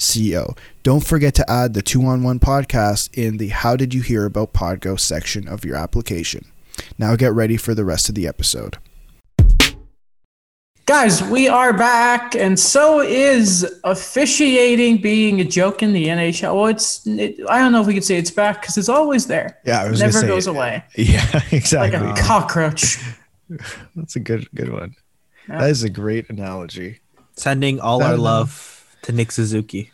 CO. Don't forget to add the two on one podcast in the How Did You Hear About Podgo section of your application. Now get ready for the rest of the episode. Guys, we are back, and so is officiating being a joke in the NHL. Well, it's it, I don't know if we could say it's back because it's always there. Yeah, I was never gonna say, goes away Yeah, exactly. like a cockroach. That's a good good one. Yeah. That is a great analogy. Sending all That our was- love to Nick Suzuki.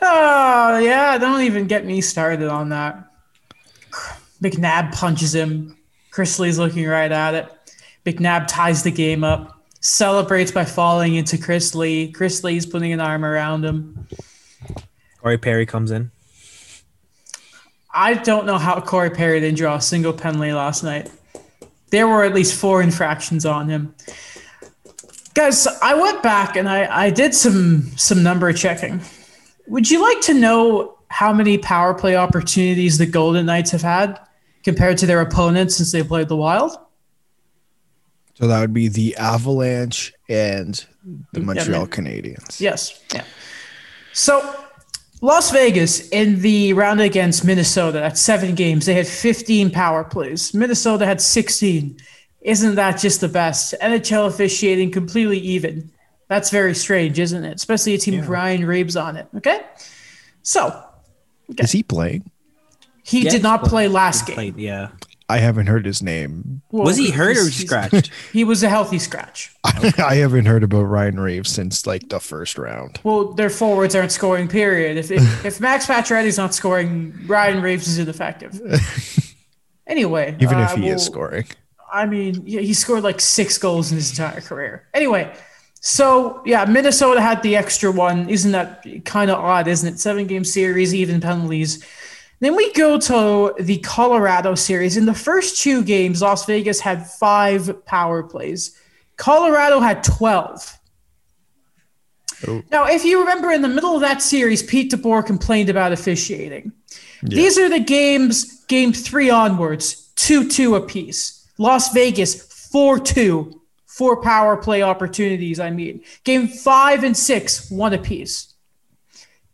Oh yeah, don't even get me started on that. McNabb punches him. Chris Lee's looking right at it. McNabb ties the game up, celebrates by falling into Chris Lee. Chris Lee's putting an arm around him. Corey Perry comes in. I don't know how Corey Perry didn't draw a single penalty last night. There were at least four infractions on him. Guys, I went back and I, I did some some number checking. Would you like to know how many power play opportunities the Golden Knights have had compared to their opponents since they played the Wild? So that would be the Avalanche and the mm, Yeah, Montreal man. Canadiens. Yes. Yeah. So Las Vegas in the round against Minnesota at seven games, they had 15 power plays. Minnesota had 16. Isn't that just the best? NHL officiating completely even. That's very strange, isn't it? Especially a team with Ryan Reaves on it. Okay. So Is he playing? he Yeah, did not play last game. played, yeah. I haven't heard his name. Well, Was he hurt or he's- just he's- scratched? He was a healthy scratch. I haven't heard about Ryan Reaves since like the first round. Well, their forwards aren't scoring. Period. If if, if Max Pacioretty's not scoring, Ryan Reaves is ineffective. Anyway, Even if uh, he well, is scoring. I mean, yeah, he scored like six goals in his entire career. Anyway, so yeah, Minnesota had the extra one. Isn't that kind of odd? Isn't it? Seven game series, even penalties. Then we go to the Colorado series. In the first two games, Las Vegas had five power plays. Colorado had 12. Oh. Now, if you remember in the middle of that series, Pete DeBoer complained about officiating. These are the games, game three onwards, 2 2 apiece. Las Vegas, 4 2, four power play opportunities, I mean. Game five and six, one apiece.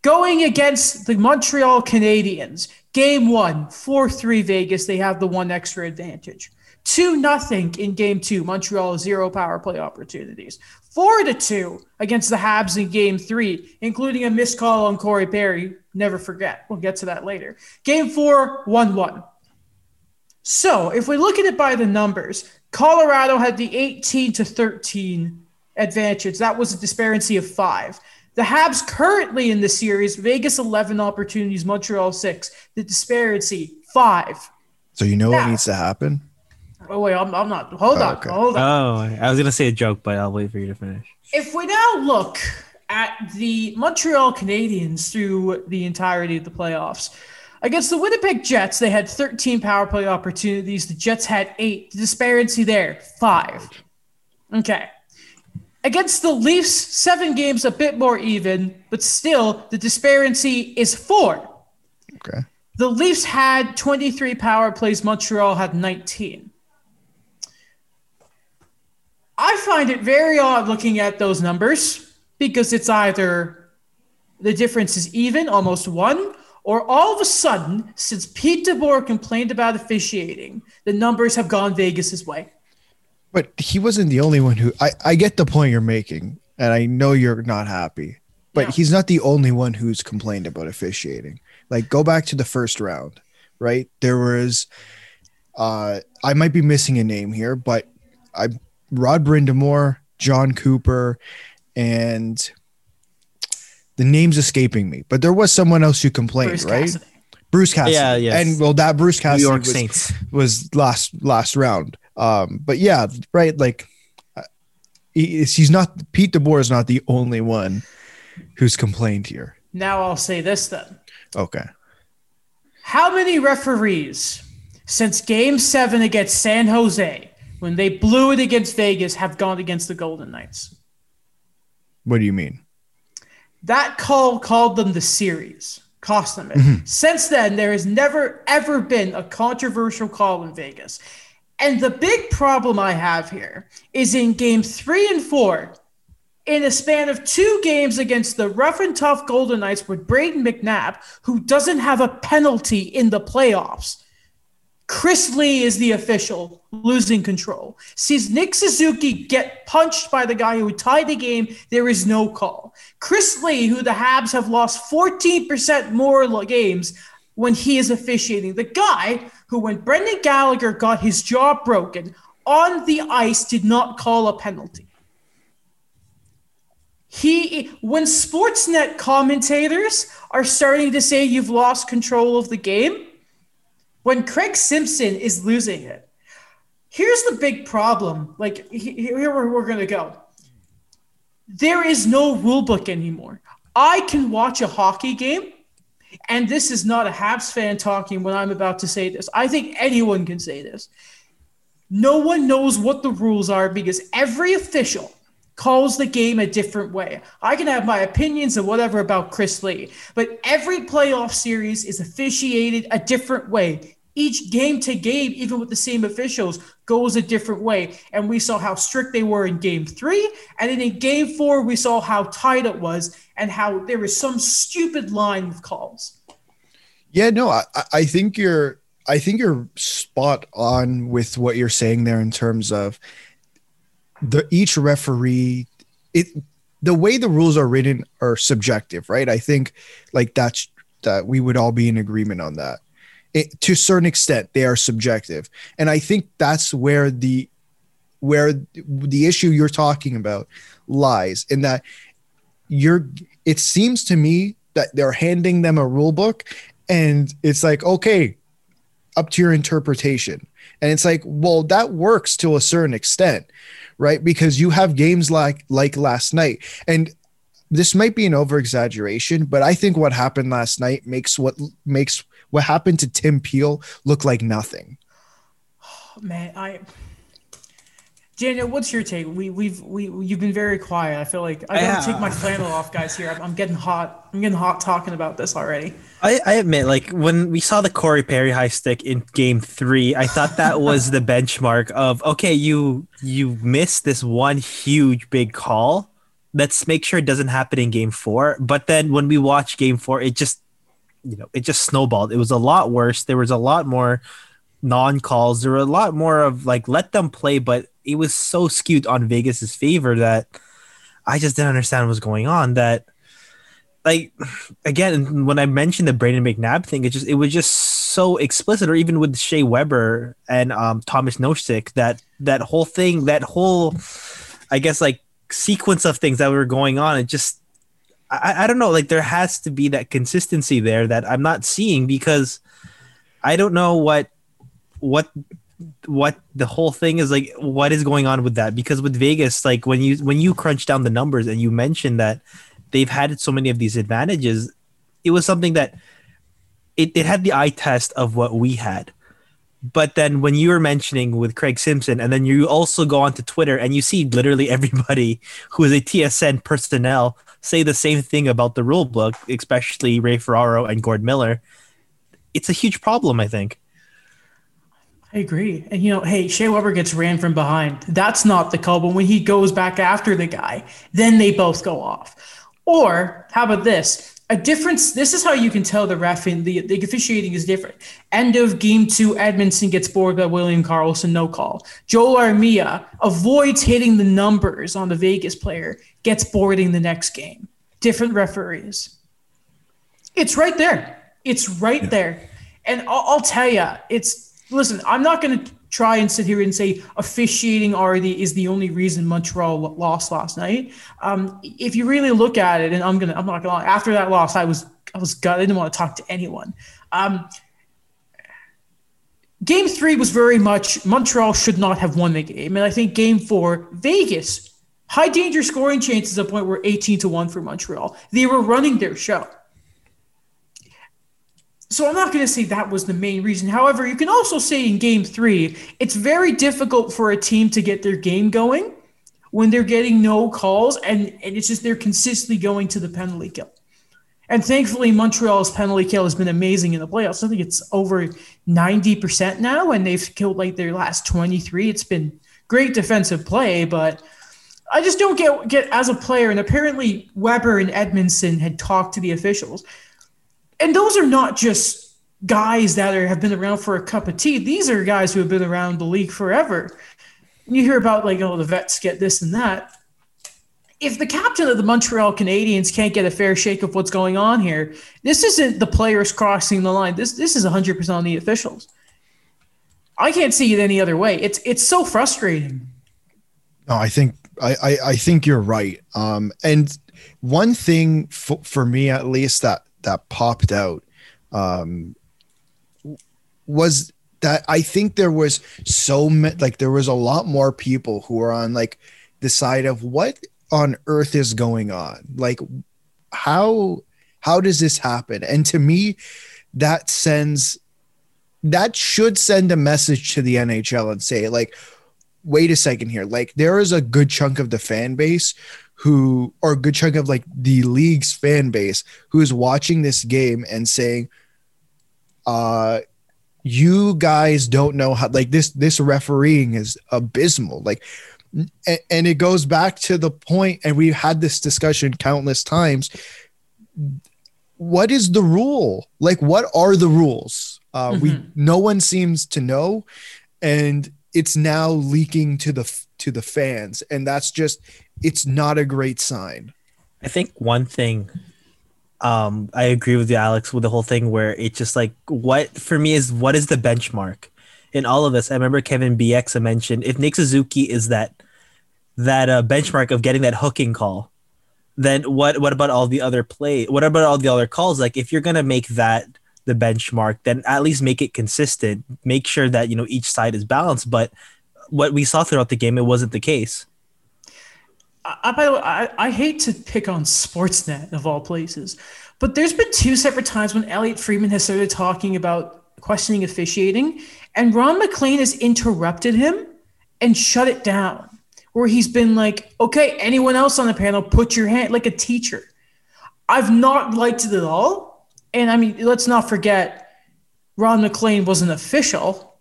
Going against the Montreal Canadiens, game one, 4 3 Vegas, they have the one extra advantage. 2 nothing in game two, Montreal, zero power play opportunities. 4 to 2 against the Habs in game three, including a missed call on Corey Perry. Never forget. We'll get to that later. Game four, 1 1. So if we look at it by the numbers, Colorado had the 18 to 13 advantage. That was a disparity of five. The Habs currently in the series, Vegas 11 opportunities, Montreal 6. The disparity, five. So you know Yeah. what needs to happen? Oh, wait, I'm, I'm not. Hold Oh, on. okay. Hold on. Oh, I was gonna say a joke, but I'll wait for you to finish. If we now look at the Montreal Canadiens through the entirety of the playoffs, against the Winnipeg Jets, they had 13 power play opportunities. The Jets had eight. The disparity there, five. Okay. Against the Leafs, seven games, a bit more even, but still the disparity is four. Okay. The Leafs had 23 power plays, Montreal had 19. I find it very odd looking at those numbers because it's either the difference is even, almost one, or all of a sudden, since Pete DeBoer complained about officiating, the numbers have gone Vegas's way. But he wasn't the only one who I, I get the point you're making, and I know you're not happy. But he's not the only one who's complained about officiating. Like go back to the first round, right? There was uh I might be missing a name here, but I Rod Brind'Amour, John Cooper, and the name's escaping me, but there was someone else who complained, Bruce right? Cassidy. Bruce Cassidy. Yeah, yes. And well, that Bruce New Cassidy York was, Saints. was last last round. Um, but yeah, right. Like uh, he, he's not Pete DeBoer is not the only one who's complained here. Now I'll say this then. Okay. How many referees since game seven against San Jose, when they blew it against Vegas, have gone against the Golden Knights? What do you mean? That call called them the series, cost them it. Mm-hmm. Since then, there has never, ever been a controversial call in Vegas. And the big problem I have here is in game three and four, in a span of two games against the rough and tough Golden Knights with Brayden McNabb, who doesn't have a penalty in the playoffs. Chris Lee is the official losing control. Sees Nick Suzuki get punched by the guy who tied the game. There is no call. Chris Lee, who the Habs have lost 14% more games when he is officiating, the guy who, when Brendan Gallagher got his jaw broken on the ice, did not call a penalty. He, when Sportsnet commentators are starting to say you've lost control of the game, when Craig Simpson is losing it. Here's the big problem. Like he- here where we're gonna go. There is no rule book anymore. I can watch a hockey game, and this is not a Habs fan talking when I'm about to say this. I think anyone can say this. No one knows what the rules are because every official calls the game a different way. I can have my opinions and whatever about Chris Lee, but every playoff series is officiated a different way. Each game to game, even with the same officials, goes a different way. And we saw how strict they were in game three. And then in game four, we saw how tight it was and how there was some stupid line of calls. Yeah, no, I, I- I think you're I think you're spot on with what you're saying there in terms of the each referee it the way the rules are written are subjective, right? I think like that's that we would all be in agreement on that. It, to a certain extent, they are subjective, and I think that's where the where the issue you're talking about lies in that you're it seems to me that they're handing them a rule book and it's like okay up to your interpretation. And it's like well that works to a certain extent right? Because you have games like like last night. And this might be an over exaggeration but i think what happened last night makes what makes what happened to tim peel looked like nothing Oh, Man, I Daniel, what's your take? We we've we you've been very quiet. I feel like I gotta Yeah. take my flannel off, guys. Here, I'm, I'm getting hot. I'm getting hot talking about this already. I, I admit, like when we saw the Corey Perry high stick in Game Three, I thought that was the benchmark of okay, you you missed this one huge big call. Let's make sure it doesn't happen in Game Four. But then when we watch Game Four, it just you know it just snowballed. It was a lot worse. There was a lot more non calls. There were a lot more of like let them play, but it was so skewed on Vegas's favor that I just didn't understand what was going on. That like again when I mentioned the Brandon McNabb thing, it just it was just so explicit, or even with Shea Weber and um, Thomas Nosek, that that whole thing, that whole I guess like sequence of things that were going on, it just I, I don't know, like there has to be that consistency there that I'm not seeing because I don't know what what what the whole thing is like what is going on with that. Because with Vegas like when you when you crunch down the numbers and you mentioned that they've had so many of these advantages it was something that it, it had the eye test of what we had but then when you were mentioning with Craig Simpson and then you also go onto Twitter and you see literally everybody who is a TSN personnel say the same thing about the rule book especially Ray Ferraro and Gord Miller it's a huge problem I think I agree. And you know, hey, Shea Weber gets ran from behind. That's not the call. But when he goes back after the guy, then they both go off. Or how about this? A difference. This is how you can tell the ref in the, the officiating is different. End of game two, Edmundson gets bored by William Karlsson, no call. Joel Armia avoids hitting the numbers on the Vegas player, gets boarding the next game. Different referees. It's right there. It's right there. And I'll, I'll tell you, it's listen. I'm not going to try and sit here and say officiating already is the only reason Montreal lost last night. Um, if you really look at it, and I'm gonna, I'm not gonna lie. After that loss, I was, I was gutted. I didn't want to talk to anyone. Um, game three was very much Montreal should not have won the game, and I think game four, Vegas. High danger scoring chances at a point were 18 to 1 for Montreal. They were running their show So I'm not going to say that was the main reason. However, you can also say in game three, it's very difficult for a team to get their game going when they're getting no calls and, and it's just they're consistently going to the penalty kill. And thankfully, Montreal's penalty kill has been amazing in the playoffs. I think it's over 90% now, and they've killed like their last 23. It's been great defensive play, but I just don't get get as a player. And apparently, Weber and Edmundson had talked to the officials, and those are not just guys that are, have been around for a cup of tea. These are guys who have been around the league forever. You hear about like, oh, the vets get this and that if the captain of the Montreal Canadiens can't get a fair shake of what's going on here, this isn't the players crossing the line. This this is 100% on the officials. I can't see it any other way. It's it's so frustrating. No, I think I I, I think you're right. Um, and one thing for, for me at least that that popped out um, was that I think there was so many like there was a lot more people who were on like the side of what on earth is going on? Like how how does this happen? And to me, that sends that should send a message to the NHL and say, like, wait a second here. Like, there is a good chunk of the fan base who, or a good chunk of like the league's fan base who is watching this game and saying, uh, you guys don't know how like this this refereeing is abysmal. Like and it goes back to the point and we've had this discussion countless times. What is the rule? Like what are the rules? Uh, mm-hmm. we no one seems to know and it's now leaking to the to the fans and that's just it's not a great sign i think one thing um i agree with you alex with the whole thing where it's just like what for me is what is the benchmark in all of this i remember kevin bieksa mentioned if nick suzuki is that that uh, benchmark of getting that hooking call, then what what about all the other play? What about all the other calls? Like if you're gonna make that the benchmark, then at least make it consistent. Make sure that you know each side is balanced. But what we saw throughout the game, it wasn't the case. I, by the way, I, I hate to pick on Sportsnet of all places, but there's been two separate times when Elliotte Friedman has started talking about questioning officiating, and Ron MacLean has interrupted him and shut it down where he's been like, okay, anyone else on the panel, put your hand like a teacher. I've not liked it at all. And I mean, let's not forget, Ron MacLean was an official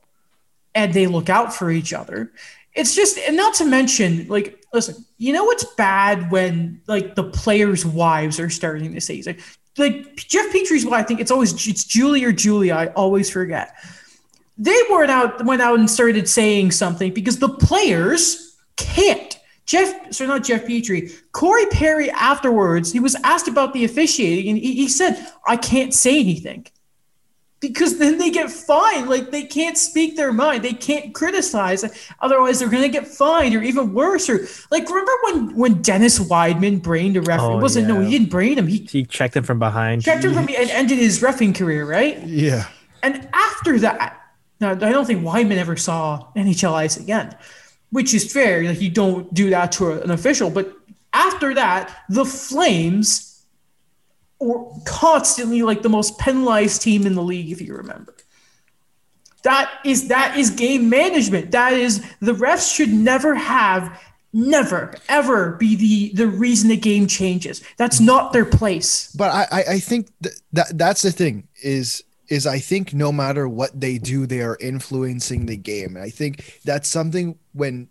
and they look out for each other. It's just, and not to mention, like, listen, you know what's bad when like the players' wives are starting to say, like, like Jeff Petry's wife, I think it's always it's Julie or Julia. I always forget. They went out went out and started saying something because the players can't. Jeff, sorry, not Jeff Petry. Corey Perry afterwards, he was asked about the officiating and he, he said, I can't say anything because then they get fined. Like they can't speak their mind. They can't criticize. Otherwise, they're going to get fined or even worse. Or like, remember when when Dennis Wideman brained a referee? Oh, wasn't yeah. no, he didn't brain him. He he checked him from behind. Checked him from and ended his refing career, right? Yeah. And after that, now I don't think Wideman ever saw NHL ice again which is fair. Like you don't do that to an official. But after that, the Flames were constantly like the most penalized team in the league, if you remember. That is that is game management. That is the refs should never have never ever be the the reason the game changes. That's not their place. But I I think that, that that's the thing is is I think no matter what they do, they are influencing the game. And I think that's something when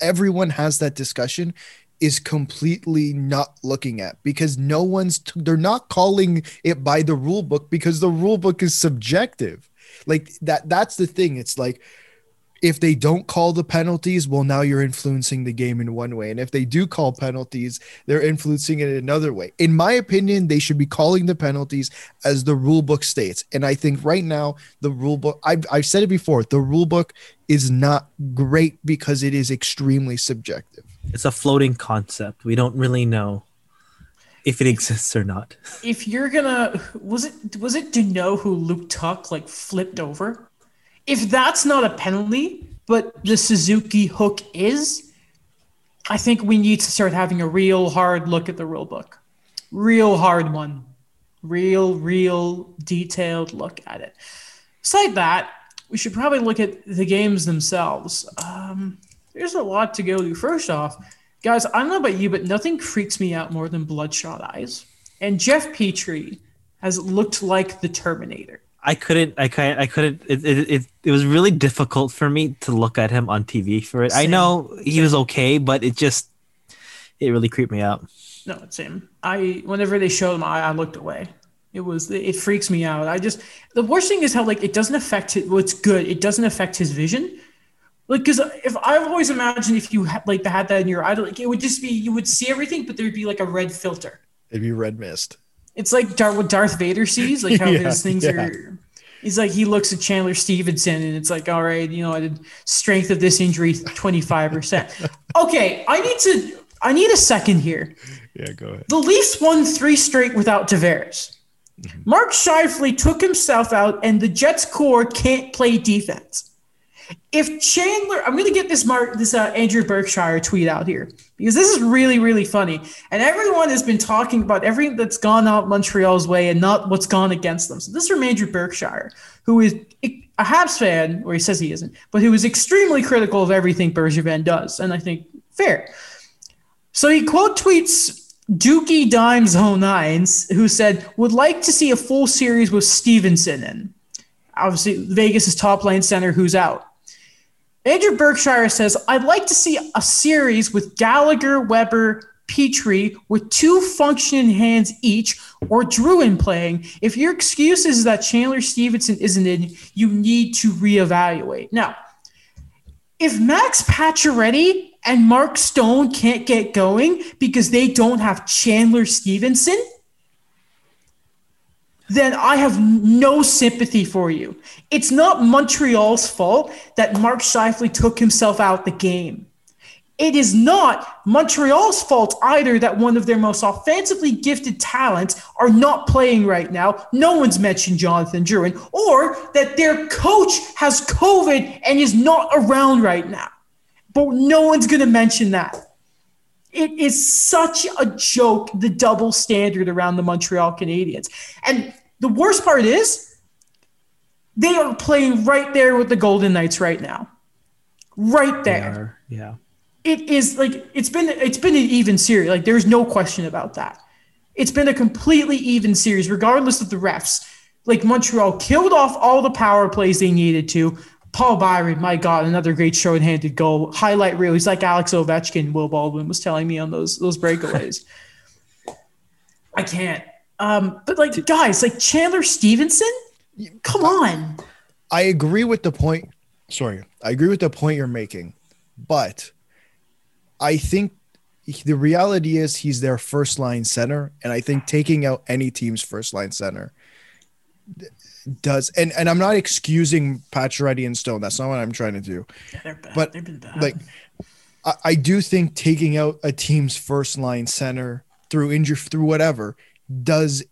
everyone has that discussion is completely not looking at because no one's t- they're not calling it by the rule book because the rule book is subjective. Like that that's the thing. It's like if they don't call the penalties, well, now you're influencing the game in one way. And if they do call penalties, they're influencing it another way. In my opinion, they should be calling the penalties as the rule book states. And I think right now, the rule book, I've, I've said it before, the rule book is not great because it is extremely subjective. It's a floating concept. We don't really know if it exists or not. If you're gonna, was it was it to know who Luke Tuch like flipped over? if that's not a penalty, but the Suzuki hook is, I think we need to start having a real hard look at the rule book. Real hard one. Real, real detailed look at it. Aside that, we should probably look at the games themselves. Um, there's a lot to go to. First off, guys, I don't know about you, but nothing freaks me out more than bloodshot eyes. And Jeff Petry has looked like the Terminator. I couldn't. I couldn't. I couldn't. It, it, it, it was really difficult for me to look at him on TV for it. Same. I know he was okay, but it just it really creeped me out. No, same. I whenever they showed him, I, I looked away. It was it freaks me out. I just the worst thing is how like it doesn't affect it. What's good, it doesn't affect his vision. Like, because if I've always imagined if you had like had that in your eye, like it would just be you would see everything, but there'd be like a red filter. It'd be red mist. It's like Dar- what Darth Vader sees, like how yeah, his things yeah. are. He's like he looks at Chandler Stephenson, and it's like, all right, you know, the strength of this injury twenty five percent. Okay, I need to. I need a second here. Yeah, go ahead. The Leafs won three straight without Tavares. Mm-hmm. Mark Scheifele took himself out, and the Jets core can't play defense. If Chandler, I'm going to get this Mark, this uh, Andrew Berkshire tweet out here because this is really, really funny. And everyone has been talking about everything that's gone out Montreal's way and not what's gone against them. So this is from Andrew Berkshire, who is a Habs fan, or he says he isn't, but who is extremely critical of everything Bergevin does, and I think fair. So he quote tweets Dookie Dimes 09s, who said, would like to see a full series with Stephenson in. Obviously, Vegas' is top lane center who's out. Andrew Berkshire says, I'd like to see a series with Gallagher, Weber, Petry with two functioning hands each, or Drouin playing. If your excuse is that Chandler Stephenson isn't in, you need to reevaluate. Now, if Max Pacioretty and Mark Stone can't get going because they don't have Chandler Stephenson, then I have no sympathy for you. It's not Montreal's fault that Mark Scheifele took himself out the game. It is not Montreal's fault either that one of their most offensively gifted talents are not playing right now. No one's mentioned Jonathan Drouin, or that their coach has COVID and is not around right now. But no one's going to mention that. It is such a joke, the double standard around the Montreal Canadiens. And the worst part is they are playing right there with the Golden Knights right now. Right there. Yeah. It is like it's been it's been an even series. Like there's no question about that. It's been a completely even series, regardless of the refs. Like Montreal killed off all the power plays they needed to. Paul Byron, my God, another great short-handed goal. Highlight reel. He's like Alex Ovechkin. Will Baldwin was telling me on those those breakaways. I can't. Um, but like guys, like Chandler Stephenson, come on. I agree with the point. Sorry, I agree with the point you're making, but I think the reality is he's their first line center, and I think taking out any team's first line center does and and I'm not excusing Pacioretty and Stone. That's not what I'm trying to do. Yeah, they're bad. But They've been bad. like I, I do think taking out a team's first line center through injury through whatever does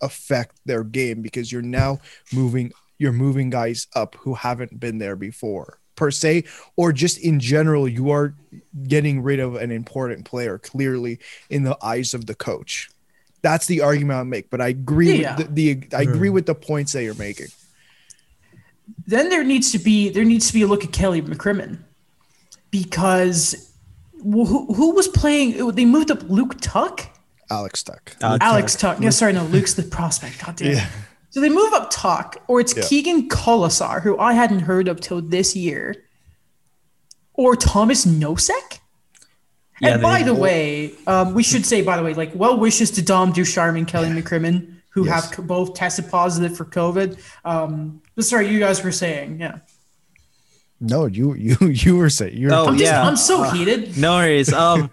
affect their game because you're now moving you're moving guys up who haven't been there before per se or just in general you are getting rid of an important player clearly in the eyes of the coach that's the argument i make but i agree yeah. with the, the i agree with the points that you're making then there needs to be there needs to be a look at kelly mccrimmon because who, who was playing they moved up luke Tuch. Alex Tuch. Alex, Alex Tuch. Tuch. Yeah, sorry, no, Luke's the prospect. God damn. Yeah. So they move up Tuch, or it's yeah. Keegan Kolesar, who I hadn't heard of till this year, or Thomas Nosek. Yeah, and by the way, um, we should say, by the way, like well wishes to Dom Ducharme and Kelly McCrimmon, who yes. have both tested positive for COVID. Um, sorry, you guys were saying, yeah. No, you you you were saying you're. Oh, I'm just, yeah. I'm so uh, heated. No worries. Um,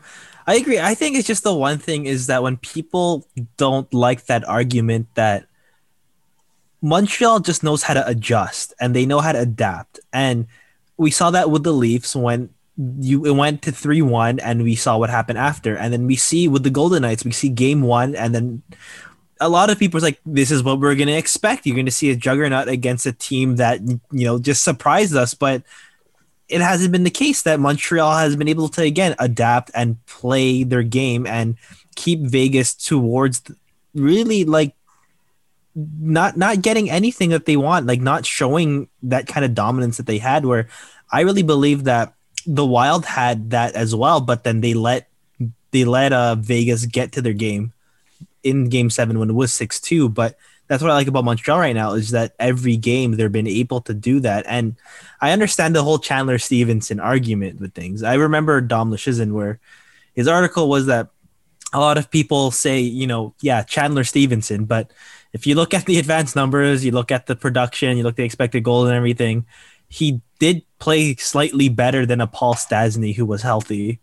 I agree. I think it's just the one thing is that when people don't like that argument that Montreal just knows how to adjust and they know how to adapt. And we saw that with the Leafs when you it went to 3-1 and we saw what happened after. And then we see with the Golden Knights, we see game 1 and then a lot of people are like this is what we're going to expect. You're going to see a juggernaut against a team that you know just surprised us, but it hasn't been the case that Montreal has been able to again adapt and play their game and keep Vegas towards really like not not getting anything that they want, like not showing that kind of dominance that they had. Where I really believe that the Wild had that as well, but then they let they let uh Vegas get to their game in Game Seven when it was six two. But that's what I like about Montreal right now is that every game they've been able to do that. And I understand the whole Chandler Stephenson argument with things. I remember Dom Luszczyszyn where his article was that a lot of people say, you know, yeah, Chandler Stephenson, but if you look at the advanced numbers, you look at the production, you look at the expected goals and everything, he did play slightly better than a Paul Stastny who was healthy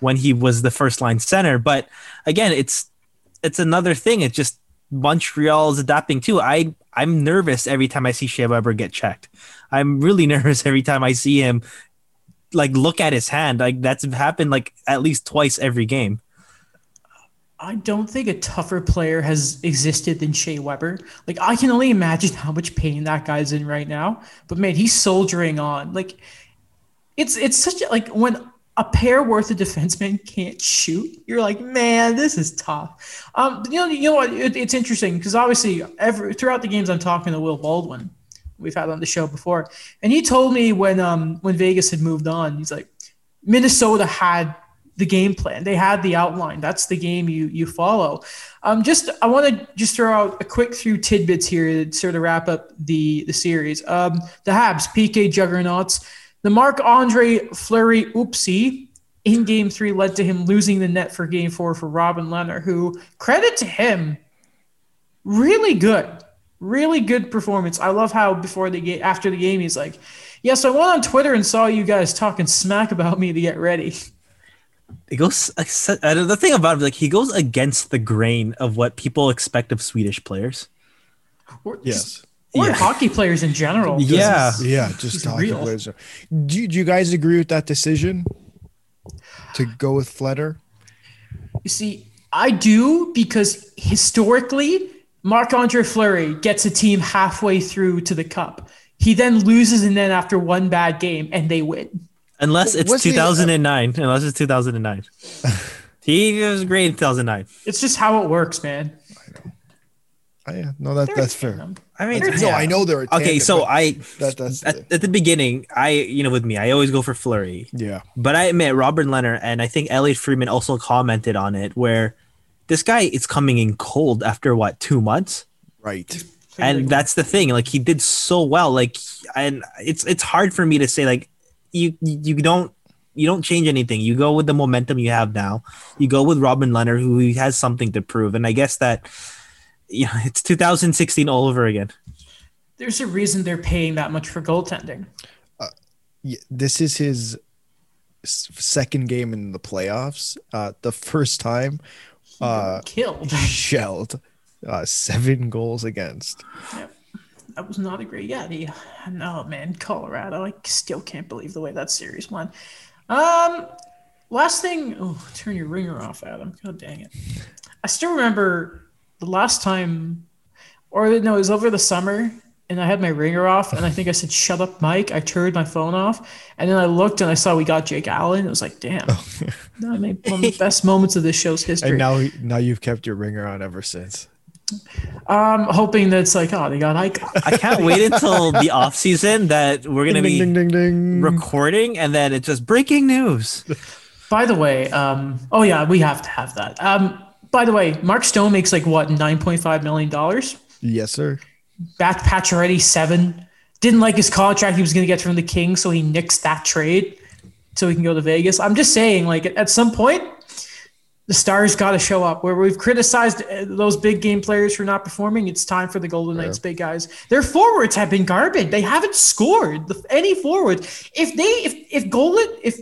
when he was the first line center. But again, it's it's another thing. It's just Montreal is adapting too. I I'm nervous every time I see Shea Weber get checked. I'm really nervous every time I see him like look at his hand. Like that's happened like at least twice every game. I don't think a tougher player has existed than Shea Weber. Like I can only imagine how much pain that guy's in right now. But man, he's soldiering on. Like it's it's such a like when a pair worth of defensemen can't shoot, you're like, man, this is tough. Um, you know, you know what? It, it's interesting because obviously, every throughout the games, I'm talking to Will Baldwin. We've had on the show before, and he told me when um when Vegas had moved on, he's like, Minnesota had the game plan. They had the outline. That's the game you you follow. Um, just I want to just throw out a quick few tidbits here to sort of wrap up the the series. Um, the Habs PK juggernauts. The Marc Andre Fleury oopsie in game three led to him losing the net for game four for Robin Lehner, who credit to him, really good, really good performance. I love how before the game, after the game, he's like, "Yes, I went on Twitter and saw you guys talking smack about me to get ready." It goes the thing about him, like he goes against the grain of what people expect of Swedish players. Or yes. Or yeah. hockey players in general. Yeah. Yeah. Just hockey real. players. Do, do you guys agree with that decision to go with Fletter? You see, I do because historically, Marc Andre Fleury gets a team halfway through to the cup. He then loses and then after one bad game and they win. Unless it's What's 2009. The, uh, unless it's 2009. he was great in 2009. It's just how it works, man. I know. I, yeah, no, that, that's fair. I mean, no, I know there are. Okay, so I that, that's at, the, at, the beginning, I you know with me, I always go for Fleury. Yeah. But I admit Robert Lehner and I think Elliotte Friedman also commented on it where this guy is coming in cold after what two months. Right. And that's the thing. Like he did so well. Like and it's it's hard for me to say like you you don't you don't change anything. You go with the momentum you have now. You go with Robin Lehner, who has something to prove, and I guess that yeah, it's 2016 all over again. There's a reason they're paying that much for goaltending. Uh, yeah, this is his second game in the playoffs. Uh, the first time, uh, killed, shelled, uh, seven goals against. Yep that was not a great. Yeah, the no man, Colorado. I still can't believe the way that series went. Um, last thing. Oh, turn your ringer off, Adam. God dang it! I still remember the last time, or no, it was over the summer, and I had my ringer off, and I think I said, "Shut up, Mike." I turned my phone off, and then I looked and I saw we got Jake Allen. It was like, damn, oh. that made one of the best moments of this show's history. And now, now you've kept your ringer on ever since. I'm hoping that it's like, oh, they got Ike. I can't wait until the off season that we're gonna ding, be ding, ding, recording, and then it's just breaking news. By the way, um, oh yeah, we have to have that. Um, by the way, Mark Stone makes like what nine point five million dollars. Yes, sir. Bat Pacioretty seven. Didn't like his contract he was going to get from the Kings, so he nixed that trade so he can go to Vegas. I'm just saying, like at some point, the stars got to show up. Where we've criticized uh, those big game players for not performing, it's time for the Golden Knights big guys. Their forwards have been garbage. They haven't scored any forward. If they if if Golden if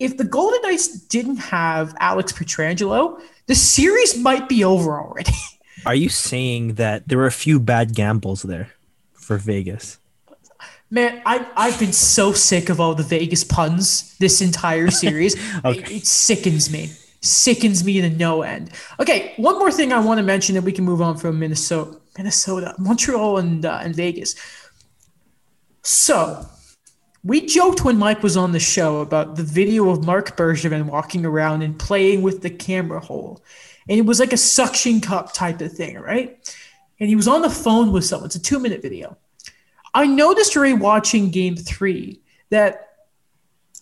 if the Golden Knights didn't have Alex Pietrangelo, the series might be over already. Are you saying that there were a few bad gambles there for Vegas? Man, I, I've been so sick of all the Vegas puns this entire series. okay. it, it sickens me sickens me to no end. Okay, one more thing I want to mention that we can move on from Minnesota, Minnesota, Montreal, and uh, and Vegas. So, we joked when Mike was on the show about the video of Marc Bergevin walking around and playing with the camera hole, and it was like a suction cup type of thing, right? and he was on the phone with someone. It's a two minute video. I noticed during watching game three that,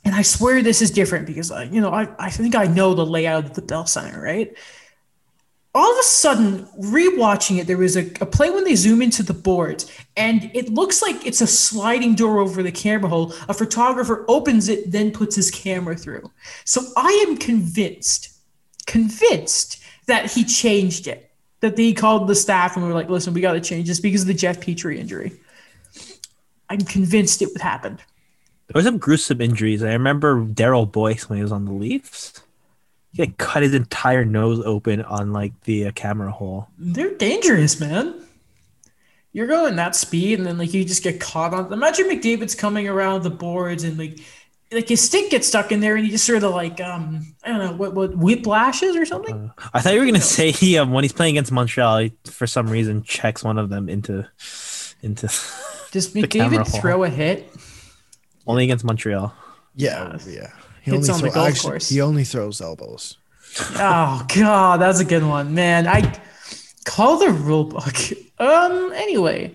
and I swear this is different because I, you know, I, I think I know the layout of the Bell Center, right? All of a sudden, rewatching it, there was a, a play when they zoom into the boards, and it looks like it's a sliding door over the camera hole. A photographer opens it, then puts his camera through. So I am convinced, convinced that he changed it. That he called the staff and we were like, listen, we got to change this because of the Jeff Petry injury. I'm convinced it would happen. There were some gruesome injuries. I remember Darryl Boyce when he was on the Leafs. He like cut his entire nose open on like the uh, camera hole. They're dangerous, man. You're going that speed, and then like you just get caught on. Imagine McDavid's coming around the boards, and like like his stick gets stuck in there, and he just sort of like um I don't know what what whiplashes or something. Uh, I thought you were gonna say he um, when he's playing against Montreal, he, for some reason checks one of them into into. Does the McDavid hole. throw a hit? Only against Montreal. Yeah, yeah. He Hits only on the throw- golf actually, course. He only throws elbows. Oh god, that's a good one, man. I call the rule book. Um. Anyway,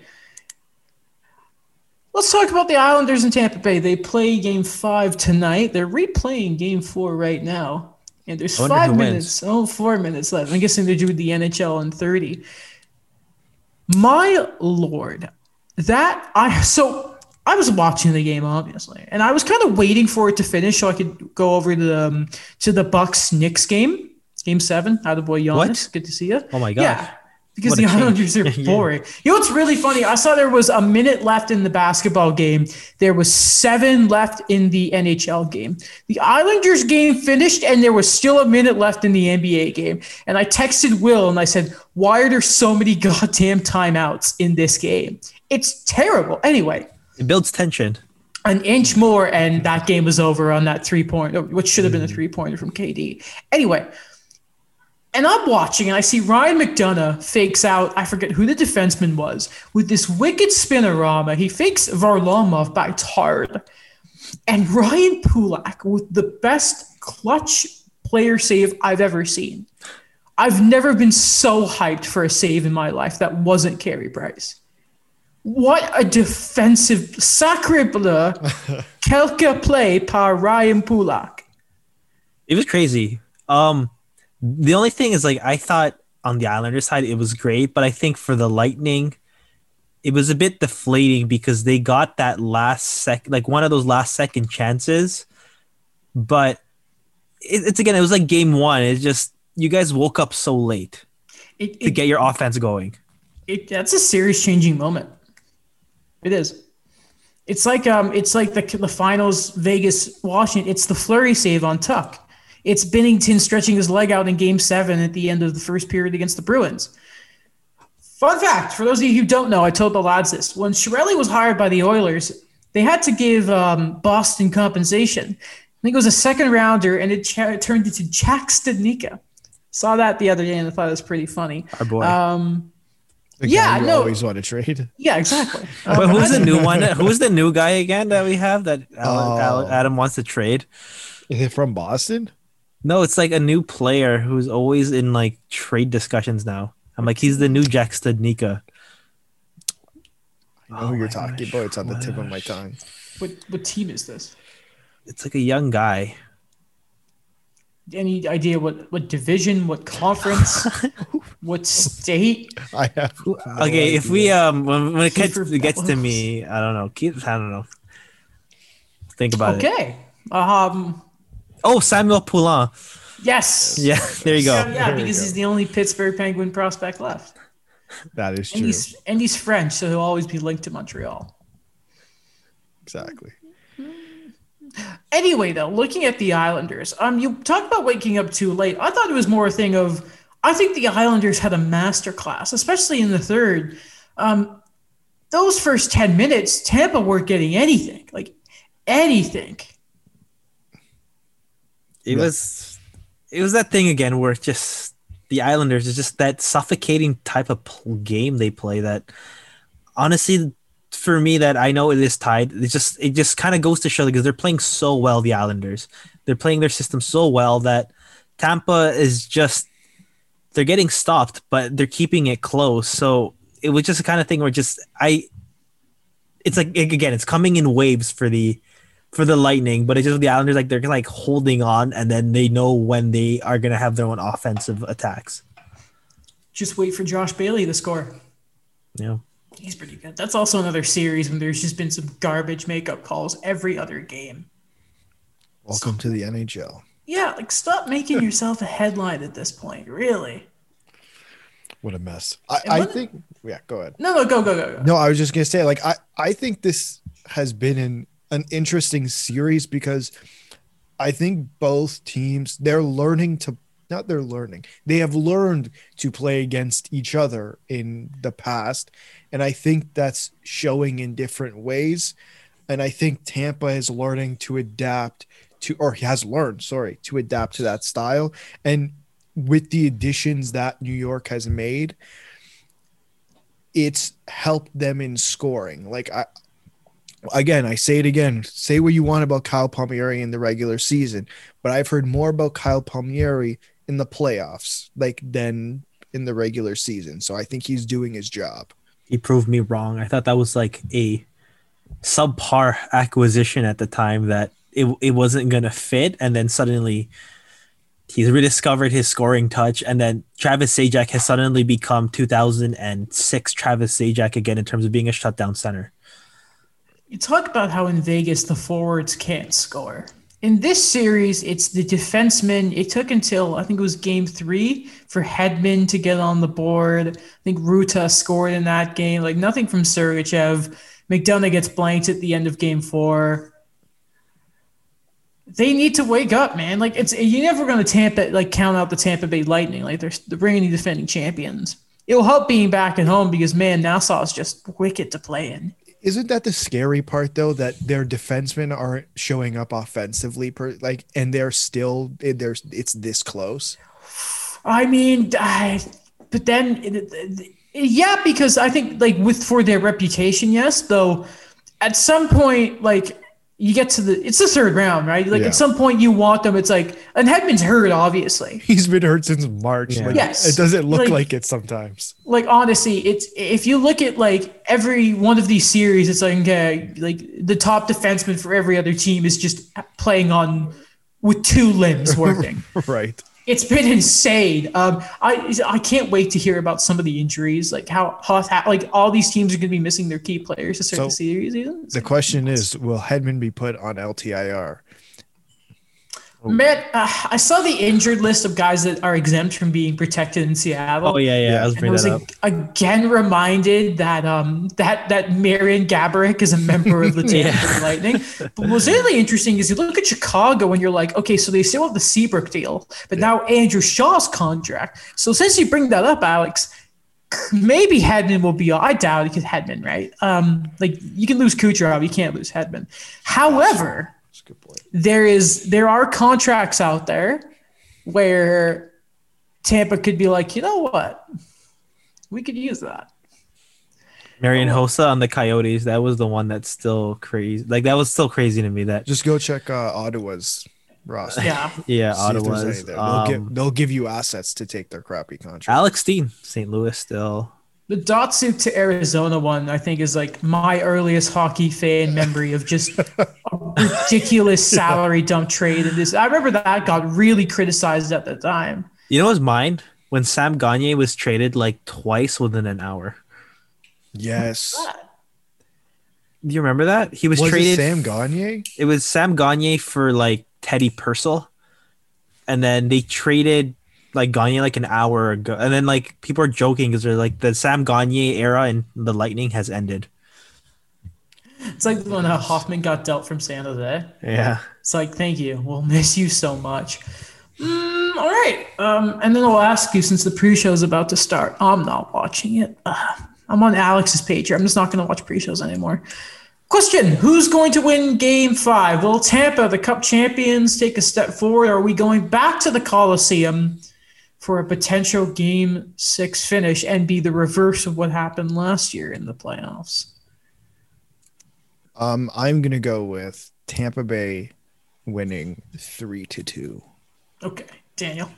let's talk about the Islanders in Tampa Bay. They play Game Five tonight. They're replaying Game Four right now, and there's five who wins. minutes. Oh, four minutes left. I'm guessing they're doing the NHL in thirty. My lord, that I so. I was watching the game obviously, and I was kind of waiting for it to finish so I could go over to the um, to the Bucks Knicks game, Game Seven. Out of boy Giannis, What? good to see you. Oh my god! Yeah, because What the. Islanders are Yeah. boring. You know what's really funny? I saw there was a minute left in the basketball game. There was seven left in the NHL game. The Islanders game finished, and there was still a minute left in the NBA game. And I texted Will and I said, "Why are there so many goddamn timeouts in this game? It's terrible." Anyway It builds tension. an inch more and that game was over on that three point, which should have been a mm-hmm. three pointer from KD. Anyway, and I'm watching and I see Ryan McDonagh fakes out, I forget who the defenseman was, with this wicked spinorama. He fakes Varlamov back hard. And Ryan Pulock with the best clutch player save I've ever seen. I've never been so hyped for a save in my life that wasn't Carey Price. What a defensive sacre bleu, quelque play par Ryan Pulock. It was crazy. Um, the only thing is like I thought on the Islanders side it was great, but I think for the Lightning, it was a bit deflating because they got that last sec, like one of those last second chances, but it, it's again it was like game one. It's just you guys woke up so late It, to it, get your offense going. it, that's a series changing moment. It is. It's like um, it's like the the finals Vegas Washington. It's the Fleury save on Tuch. It's Binnington stretching his leg out in Game Seven at the end of the first period against the Bruins. Fun fact for those of you who don't know, I told the lads this. When Chiarelli was hired by the Oilers, they had to give um, Boston compensation. I think it was a second rounder, and it, ch- it turned into Jack Studnicka. Saw that the other day, and I thought it was pretty funny. Our boy. Um, The Yeah, guy you no. always want to trade. yeah, exactly. but who's the new one? Who's the new guy again that we have that Alan, Oh. Alan- Adam wants to trade? Is it from Boston? No, it's like a new player who's always in like trade discussions now. I'm like, he's the new Jack Studnicka. I know Oh who you're talking gosh, about. It's on the tip of my oh tongue. What what team is this? It's like a young guy. Any idea what what division, what conference, what state? I have. no okay, if we idea. um when, when it gets, Kiefer it gets to me, I don't know. Keep I don't know. Think about it. Okay. Um. Oh, Samuel Poulin. Yes. Yeah, there you go. Yeah, yeah, There because go. he's the only Pittsburgh Penguin prospect left, that is and true. he's and he's French, so he'll always be linked to Montreal. Exactly. Anyway, though, looking at the Islanders, um, you talk about waking up too late. I thought it was more a thing of I think the Islanders had a master class, especially in the third. Um, those first ten minutes, Tampa weren't getting anything, like anything. It Yeah. was it was that thing again where it's just the Islanders is just that suffocating type of game they play that honestly for me that I know it is tied it just it just kind of goes to show because they're playing so well the Islanders they're playing their system so well that Tampa is just they're getting stopped but they're keeping it close so it was just a kind of thing where just I, it's like again, it's coming in waves for the for the Lightning, but it's just the Islanders like they're like holding on, and then they know when they are gonna have their own offensive attacks. Just wait for Josh Bailey to score. Yeah. He's pretty good. That's also another series when there's just been some garbage makeup calls every other game. Welcome to the NHL. Yeah, like stop making yourself a headline at this point. Really? What a mess. I, I think. Yeah, go ahead. No, no, go, go, go, go. No, I was just gonna say, like, I I think this has been an an interesting series because I think both teams they're learning to not they're learning they have learned to play against each other in the past, and I think that's showing in different ways. And I think Tampa is learning to adapt to, or he has learned, sorry, to adapt to that style. And with the additions that New York has made, it's helped them in scoring. Like I again, I say it again, say what you want about Kyle Palmieri in the regular season, but I've heard more about Kyle Palmieri in the playoffs like than in the regular season. So I think he's doing his job. He proved me wrong. I thought that was like a subpar acquisition at the time that it, it wasn't gonna fit, and then suddenly he's rediscovered his scoring touch, and then Travis Zajac has suddenly become 2006 Travis Zajac again in terms of being a shutdown center. You talk about how in Vegas the forwards can't score. In this series, it's the defensemen. It took until I think it was game three for Hedman to get on the board. I think Rutta scored in that game. Like nothing from Sergachev. McDonagh gets blanked at the end of game four. They need to wake up, man. Like it's you're never going to Tampa like count out the Tampa Bay Lightning. Like they're they're bringing the defending champions. It'll help being back at home because man, Nassau is just wicked to play in. Isn't that the scary part though that their defensemen aren't showing up offensively per like and they're still eh, there's it's this close? I mean, I, but then, eh, it- yeah, because I think like with for their reputation, yes. Though, at some point, like you get to the, it's the third round, right? Like Yeah. at some point, you want them. It's like, and Hedman's hurt, obviously. He's been hurt since March. Yeah. Like, Yes. It doesn't look Like- like, it sometimes. Like honestly, it's if you look at like every one of these series, it's like okay, like the top defenseman for every other team is just playing on with two limbs working. Right. It's been insane. Um, I I can't wait to hear about some of the injuries, like how, how like all these teams are going to be missing their key players to start So, the series. The question is, will Hedman be put on LTIR? Matt, uh, I saw the injured list of guys that are exempt from being protected in Seattle. Oh yeah, yeah. Yeah. I was I was ag- again reminded that um that that Marian Gaborik is a member of the Tampa Yeah. Lightning. But what's really interesting is you look at Chicago and you're like, okay, so they still have the Seabrook deal, but now Andrew Shaw's contract. So since you bring that up, Alex, maybe Hedman will be. I doubt it because Hedman, right? Um, like you can lose Kucherov, you can't lose Hedman. However That's a good point. There is there are contracts out there where Tampa could be like, you know what, we could use that. Marian Hossa on the Coyotes. That was the one that's still crazy. Like that was still crazy to me. That Just go check uh, Ottawa's roster. Yeah, yeah, See if there's any Ottawa's. there. They'll, Um, give, they'll give you assets to take their crappy contract. Alex Steen, St. Louis still. The Datsyuk to Arizona one, I think, is like my earliest hockey fan memory of just a ridiculous salary dump trade. And this, I remember that got really criticized at the time. You know what's mine? When Sam Gagner was traded like twice within an hour. yes. Do you remember that? He was, Was traded. it Sam Gagner? it was Sam Gagner for like Teddy Purcell, and then they traded like Gagner like an hour ago, and then like people are joking because they're like the Sam Gagner era and the Lightning has ended. It's like when uh, Hoffman got dealt from San Jose. Yeah, It's like, thank you. We'll miss you so much. Mm, all right. Um, and then I'll ask you since the pre-show is about to start. I'm not watching it. Uh, I'm on Alex's page here. I'm just not going to watch pre-shows anymore. Question: Who's going to win Game Five? Will Tampa, the Cup champions, take a step forward? Or are we going back to the Coliseum for a potential Game Six finish and be the reverse of what happened last year in the playoffs? Um, I'm gonna go with Tampa Bay winning three to two. Okay, Daniel.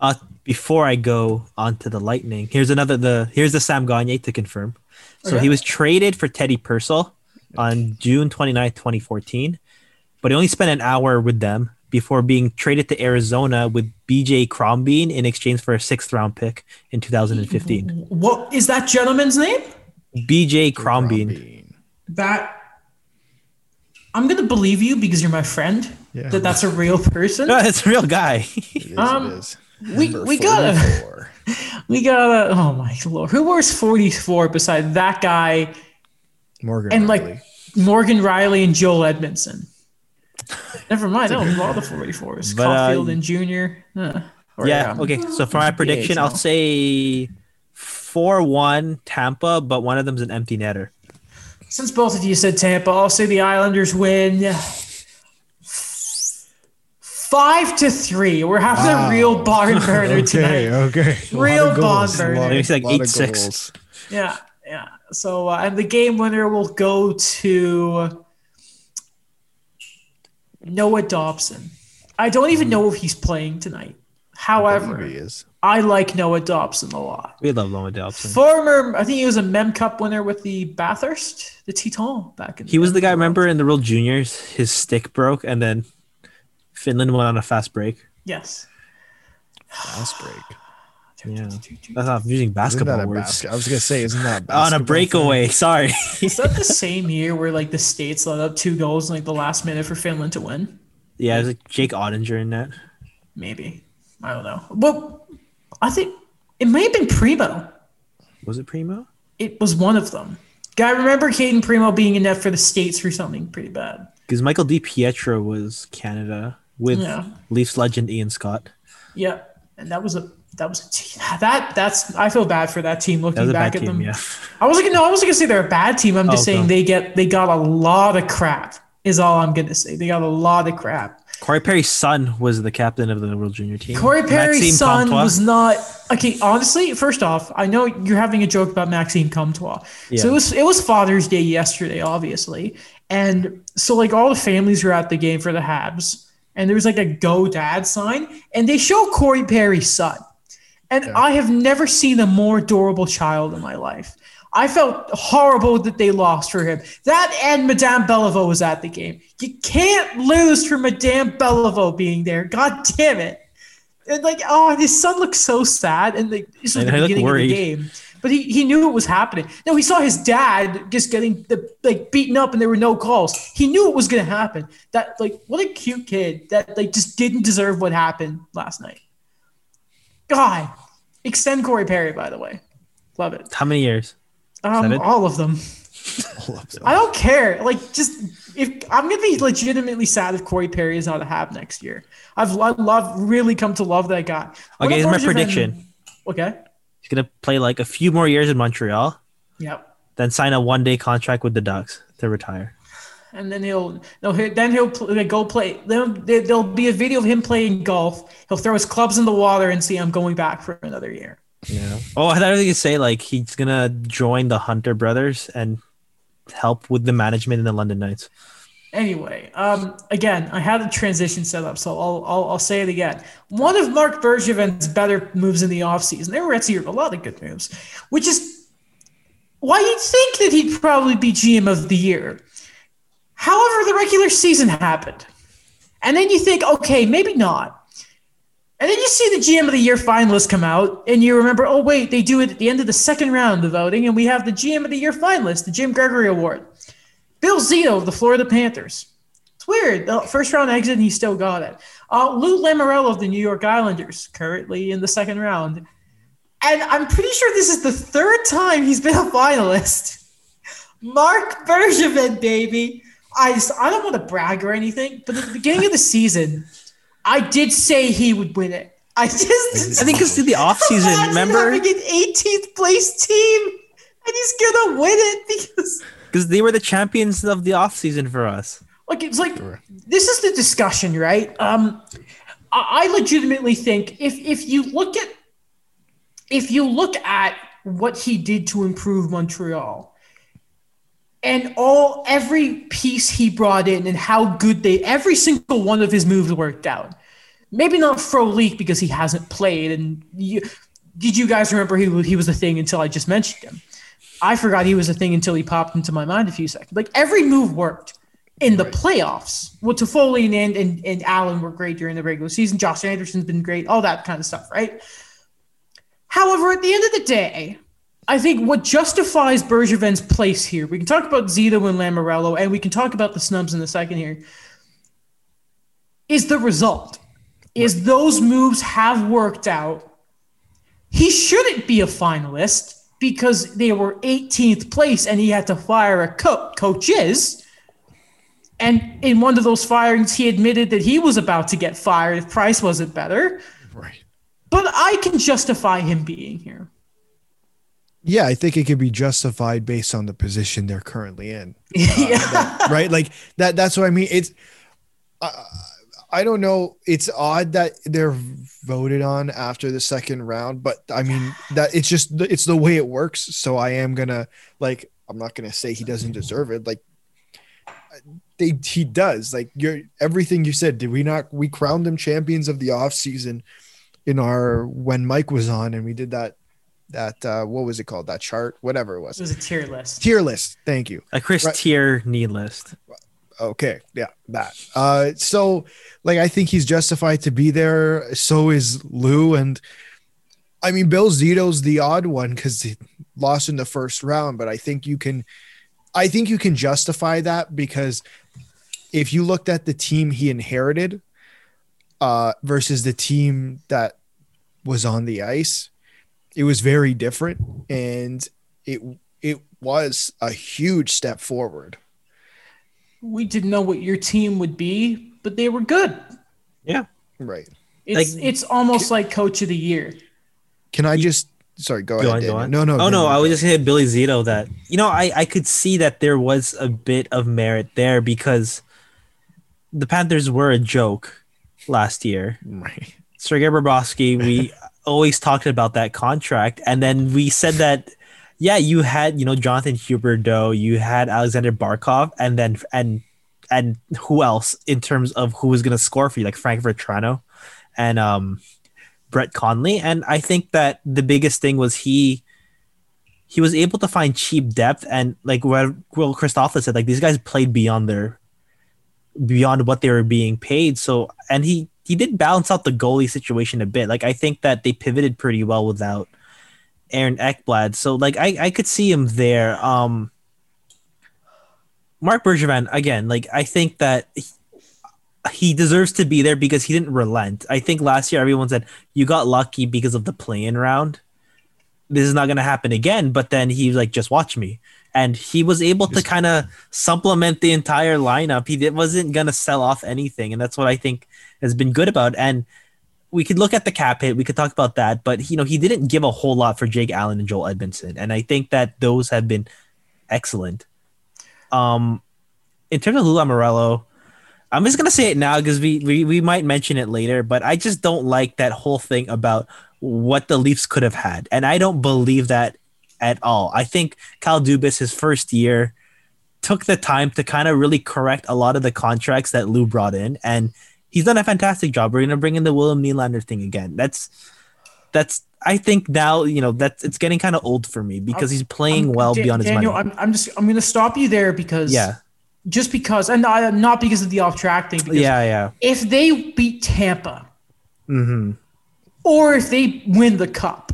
Uh, before I go on to the Lightning, here's another the here's the Sam Gagner to confirm. So Okay. he was traded for Teddy Purcell on June 29th, 2014, but he only spent an hour with them before being traded to Arizona with BJ Crombeen in exchange for a sixth round pick in 2015. What is that gentleman's name? BJ Crombeen. That I'm gonna believe you because you're my friend. Yeah. That that's a real person. No, it's a real guy. It is, Um, it is. we- we gotta- We got a oh my lord, who wears 44 beside that guy Morgan and Rielly. like Morgan Rielly and Joel Edmundson? Never mind, no, a lot the 44s. But, uh, Caulfield and Junior. Huh. Or, yeah. um, Okay. So for my prediction, so- I'll say 4 1 Tampa, but one of them's an empty netter. Since both of you said Tampa, I'll say the Islanders win. Five to three. We're having Wow. a real barn burner tonight. okay. Real A lot of goals, barn burner. Maybe it's like 8-6. goals. Yeah, yeah. So uh, and the game winner will go to Noah Dobson. I don't even know if he's playing tonight. However, Maybe he is. I like Noah Dobson a lot. We love Noah Dobson. Former, I think he was a Mem Cup winner with the Bathurst, the Titan back in. He was the guy, day. remember, in the World Juniors, his stick broke, and then Finland went on a fast break. Yes. Fast break. Yeah. That's not I'm using basketball words. basket? I was gonna say, isn't that On a breakaway. Sorry. Is that the same year where like the states let up two goals in like the last minute for Finland to win? yeah, it was like Jake Oettinger in that. Maybe. I don't know. Well, I think it may have been Primeau. Was it Primeau? It was one of them. I remember Cayden Primeau being in net for the states for something pretty bad. Because Michael Di Pietro was Canada with Yeah. Leafs legend Ian Scott. Yeah, and that was a that was a team. that that's I feel bad for that team That looking was a back bad at team, them. yeah. I wasn't gonna no, I wasn't gonna say they're a bad team. I'm just Oh, saying no. they get they got a lot of crap. Is all I'm gonna say. They got a lot of crap. Corey Perry's son was the captain of the World Junior team. Corey Perry's Maxime son Comtois. was not okay. Honestly, first off, I know you're having a joke about Maxime Comtois. Yeah. So it was it was Father's Day yesterday, obviously, and so like all the families were at the game for the Habs, and there was like a Go Dad sign, and they show Corey Perry's son, and Yeah. I have never seen a more adorable child in my life. I felt horrible that they lost for him. That and Madame Bellevaux was at the game. You can't lose for Madame Bellevaux being there. God damn it. And like, oh, his son looks so sad. And like, this was And the he beginning of the game. But he, he knew it was happening. No, he saw his dad just getting the, like beaten up and there were no calls. He knew it was going to happen. That like, what a cute kid that like just didn't deserve what happened last night. God, extend Corey Perry, by the way. Love it. How many years? Um, all of them. All of them. I don't care. Like, just if I'm gonna be legitimately sad if Corey Perry is not a Hab next year. I've lo- love really come to love that guy. What Okay, here's my prediction. Okay. He's gonna play like a few more years in Montreal, Yep. then sign a one day contract with the Ducks to retire. And then he'll no. Then he'll pl- go play. Then there- there'll be a video of him playing golf. He'll throw his clubs in the water and see I'm going back for another year. Yeah. Oh, I thought you were gonna say like he's gonna join the Hunter brothers and help with the management in the London Knights. Anyway, um, again, I had a transition set up, so I'll, I'll, I'll say it again. One of Marc Bergevin's better moves in the offseason, there were actually a lot of good moves, which is why you'd think that he'd probably be GM of the year. However, the regular season happened. And then you think, okay, maybe not. And then you see the GM of the year finalists come out, and you remember, oh, wait, they do it at the end of the second round of voting, and we have the GM of the year finalist, the Jim Gregory Award. Bill Zito of the Florida Panthers. It's weird. The first round exit, and he still got it. Uh, Lou Lamoriello of the New York Islanders, currently in the second round. And I'm pretty sure this is the third time he's been a finalist. Marc Bergevin, baby. I, just, I don't want to brag or anything, but at the beginning of the season, I did say he would win it. I just I think because the off season, remember? having an 18th place team, and he's gonna win it because Because they were the champions of the off season for us. like it's like this is the discussion, right? Um, I, I legitimately think if if you look at if you look at what he did to improve Montreal and all every piece he brought in and how good they every single one of his moves worked out. maybe not Frolik because he hasn't played. And you, did you guys remember he he was a thing until I just mentioned him? I forgot he was a thing until he popped into my mind a few seconds. Like every move worked in the playoffs. Well, Toffoli and, and and Allen were great during the regular season. Josh Anderson's been great. All that kind of stuff, right? However, at the end of the day, I think what justifies Bergevin's place here, we can talk about Zito and Lamoriello, and we can talk about the snubs in the second here, is the result. Is those moves have worked out. He shouldn't be a finalist because they were 18th place and he had to fire a coach is. And in one of those firings, he admitted that he was about to get fired if Price wasn't better. Right. But I can justify him being here. Yeah, I think it could be justified based on the position they're currently in. yeah. That- right? Like that. That's what I mean. It's. Uh, I don't know. It's odd that they're voted on after the second round, but I mean that it's just it's the way it works. So I am gonna like I'm not gonna say he doesn't deserve it. Like they he does. Like you're everything you said. Did we not? We crowned them champions of the off season in our when Mike was on, and we did that. That uh, what was it called? That chart, whatever it was. It was. was a tier list. Tier list. Thank you. A Chris Right. tier need list. Okay, yeah, that. Uh, so like I think he's justified to be there. So is Lou, and I mean Bill Zito's the odd one because he lost in the first round. But I think you can, I think you can justify that because if you looked at the team he inherited, uh, versus the team that was on the ice, it was very different, and it it was a huge step forward. We didn't know what your team would be, but they were good. Yeah. Right. It's Like- it's almost like coach of the year. Can I just sorry, go, Go ahead. on, go on. No, no. Oh no, Daniel, I was just gonna hit Billy Zito that you know I I could see that there was a bit of merit there because the Panthers were a joke last year. right. Sergei Bobrovsky, we always talked about that contract, and then we said that yeah, you had you know Jonathan Huberdeau, you had Alexander Barkov, and then and and who else in terms of who was gonna score for you, like Frank Vatrano and um Brett Connolly, and I think that the biggest thing was he he was able to find cheap depth and like what Will Christopher said, like these guys played beyond their beyond what they were being paid. So and he he did balance out the goalie situation a bit. Like I think that they pivoted pretty well without Aaron Ekblad. So like I I could see him there. Um Marc Bergevin again, like I think that he, he deserves to be there because he didn't relent. I think last year everyone said you got lucky because of the play-in round. This is not going to happen again, but then he was like just watch me. And he was able to kind of supplement the entire lineup. He wasn't going to sell off anything, and that's what I think has been good about. And we could look at the cap hit. We could talk about that, but you know he didn't give a whole lot for Jake Allen and Joel Edmundson, and I think that those have been excellent. Um, in terms of Lou Lamoriello, I'm just gonna say it now because we, we we might mention it later, but I just don't like that whole thing about what the Leafs could have had, and I don't believe that at all. I think Kyle Dubas, his first year, took the time to kind of really correct a lot of the contracts that Lou brought in, and he's done a fantastic job. We're gonna bring in the William Nylander thing again. That's that's I think now you know that's it's getting kind of old for me because he's playing I'm- well Da- beyond his Daniel, money. I'm, I'm just I'm going to stop you there because yeah, just because and not, not because of the off track thing. Because yeah, yeah. if they beat Tampa hmm or if they win the cup,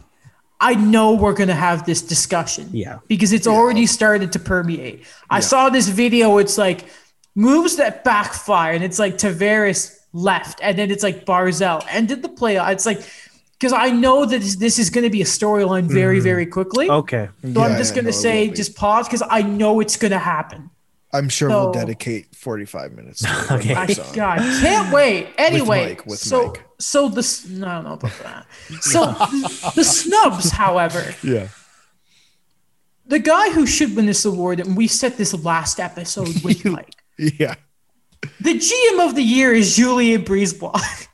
I know we're going to have this discussion. Yeah. Because it's already started to permeate. I saw this video. It's like moves that backfire, and it's like Tavares left, and then it's like Barzal ended the play. It's like because I know that this, this is going to be a storyline very, mm-hmm. very quickly. Okay. So Yeah, I'm just going to it say, just pause because I know it's going to happen. I'm sure we'll dedicate 45 minutes. To it Okay. I, Mike's on. God, can't wait. Anyway, Mike, with so Mike. so the s- no, I don't know about that. So the snubs, however, Yeah. the guy who should win this award, and we said this last episode with Mike. Yeah. The GM of the year is Julien Brisebois.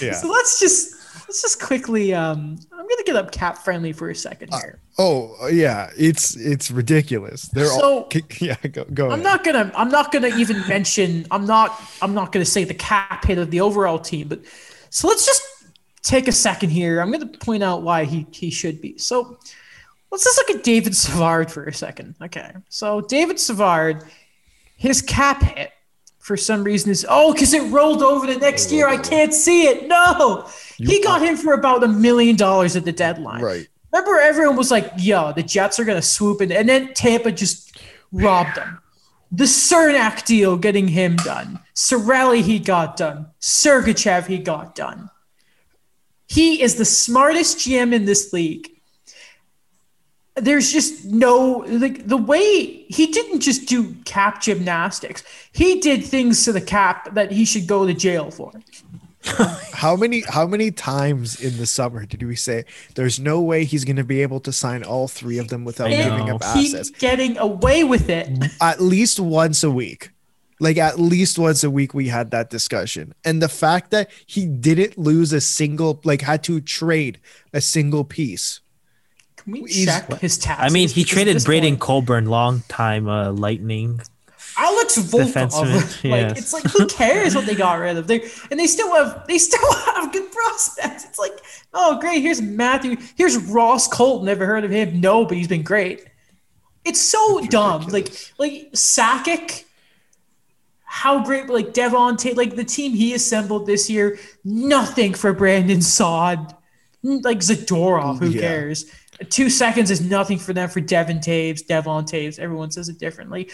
Yeah. So let's just let's just quickly. Um, I'm gonna get up cap friendly for a second here. Oh yeah, it's it's ridiculous. They're all yeah. Go go. I'm ahead. not gonna. I'm not gonna even mention. I'm not. I'm not gonna say the cap hit of the overall team. But so let's just take a second here. I'm gonna point out why he he should be. So let's just look at David Savard for a second. Okay. So David Savard, his cap hit for some reason is oh because it rolled over the next year. I can't see it. No, he got him for about a million dollars at the deadline. right. Remember, everyone was like, "Yo, the Jets are gonna swoop in," and then Tampa just robbed them. The Cernak deal, getting him done. Cirelli, he got done. Sergachev, he got done. He is the smartest GM in this league. There's just no like the way he didn't just do cap gymnastics. He did things to the cap that he should go to jail for. How many how many times in the summer did we say there's no way he's going to be able to sign all three of them without I giving know. up Keep assets? getting away with it. At least once a week. Like at least once a week we had that discussion. And the fact that he didn't lose a single like had to trade a single piece. Can we He's- check his taxes? I mean, he traded Braden point- Coburn, long time uh, Lightning. Alex Volkov. Defenseman, like it's like who cares what they got rid of? They and they still have they still have good prospects. It's like oh great, here's Matthew, here's Ross Colt. Never heard of him. No, but he's been great. It's so dumb. Like like Sakic. How great, like Devon Tate, like the team he assembled this year, nothing for Brandon Saad. Like Zadorov, who Yeah. cares? Two seconds is nothing for them for Devon Toews, Devon Toews. Everyone says it differently.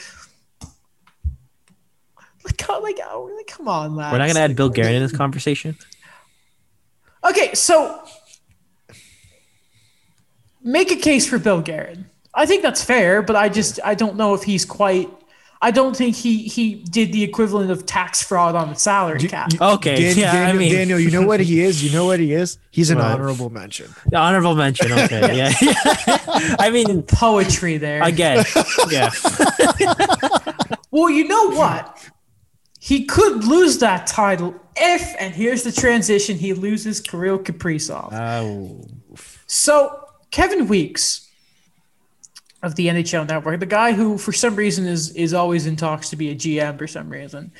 Like, come- like, oh, like, come on, lads. We're not gonna add Bill Guerin in this conversation. Okay, so make a case for Bill Guerin. I think that's fair, but I just I don't know if he's quite. I don't think he he did the equivalent of tax fraud on the salary cap. Okay, yeah, I Daniel, mean- Daniel, you know what he is? You know what he is? He's an What? honorable mention. The honorable mention. Okay, yeah. I mean, Poetry there. again, yeah. Well, you know what? He could lose that title if, and here's the transition, he loses Kirill Kaprizov. Oh, So Kevin Weeks of the NHL Network, the guy who for some reason is is always in talks to be a GM for some reason,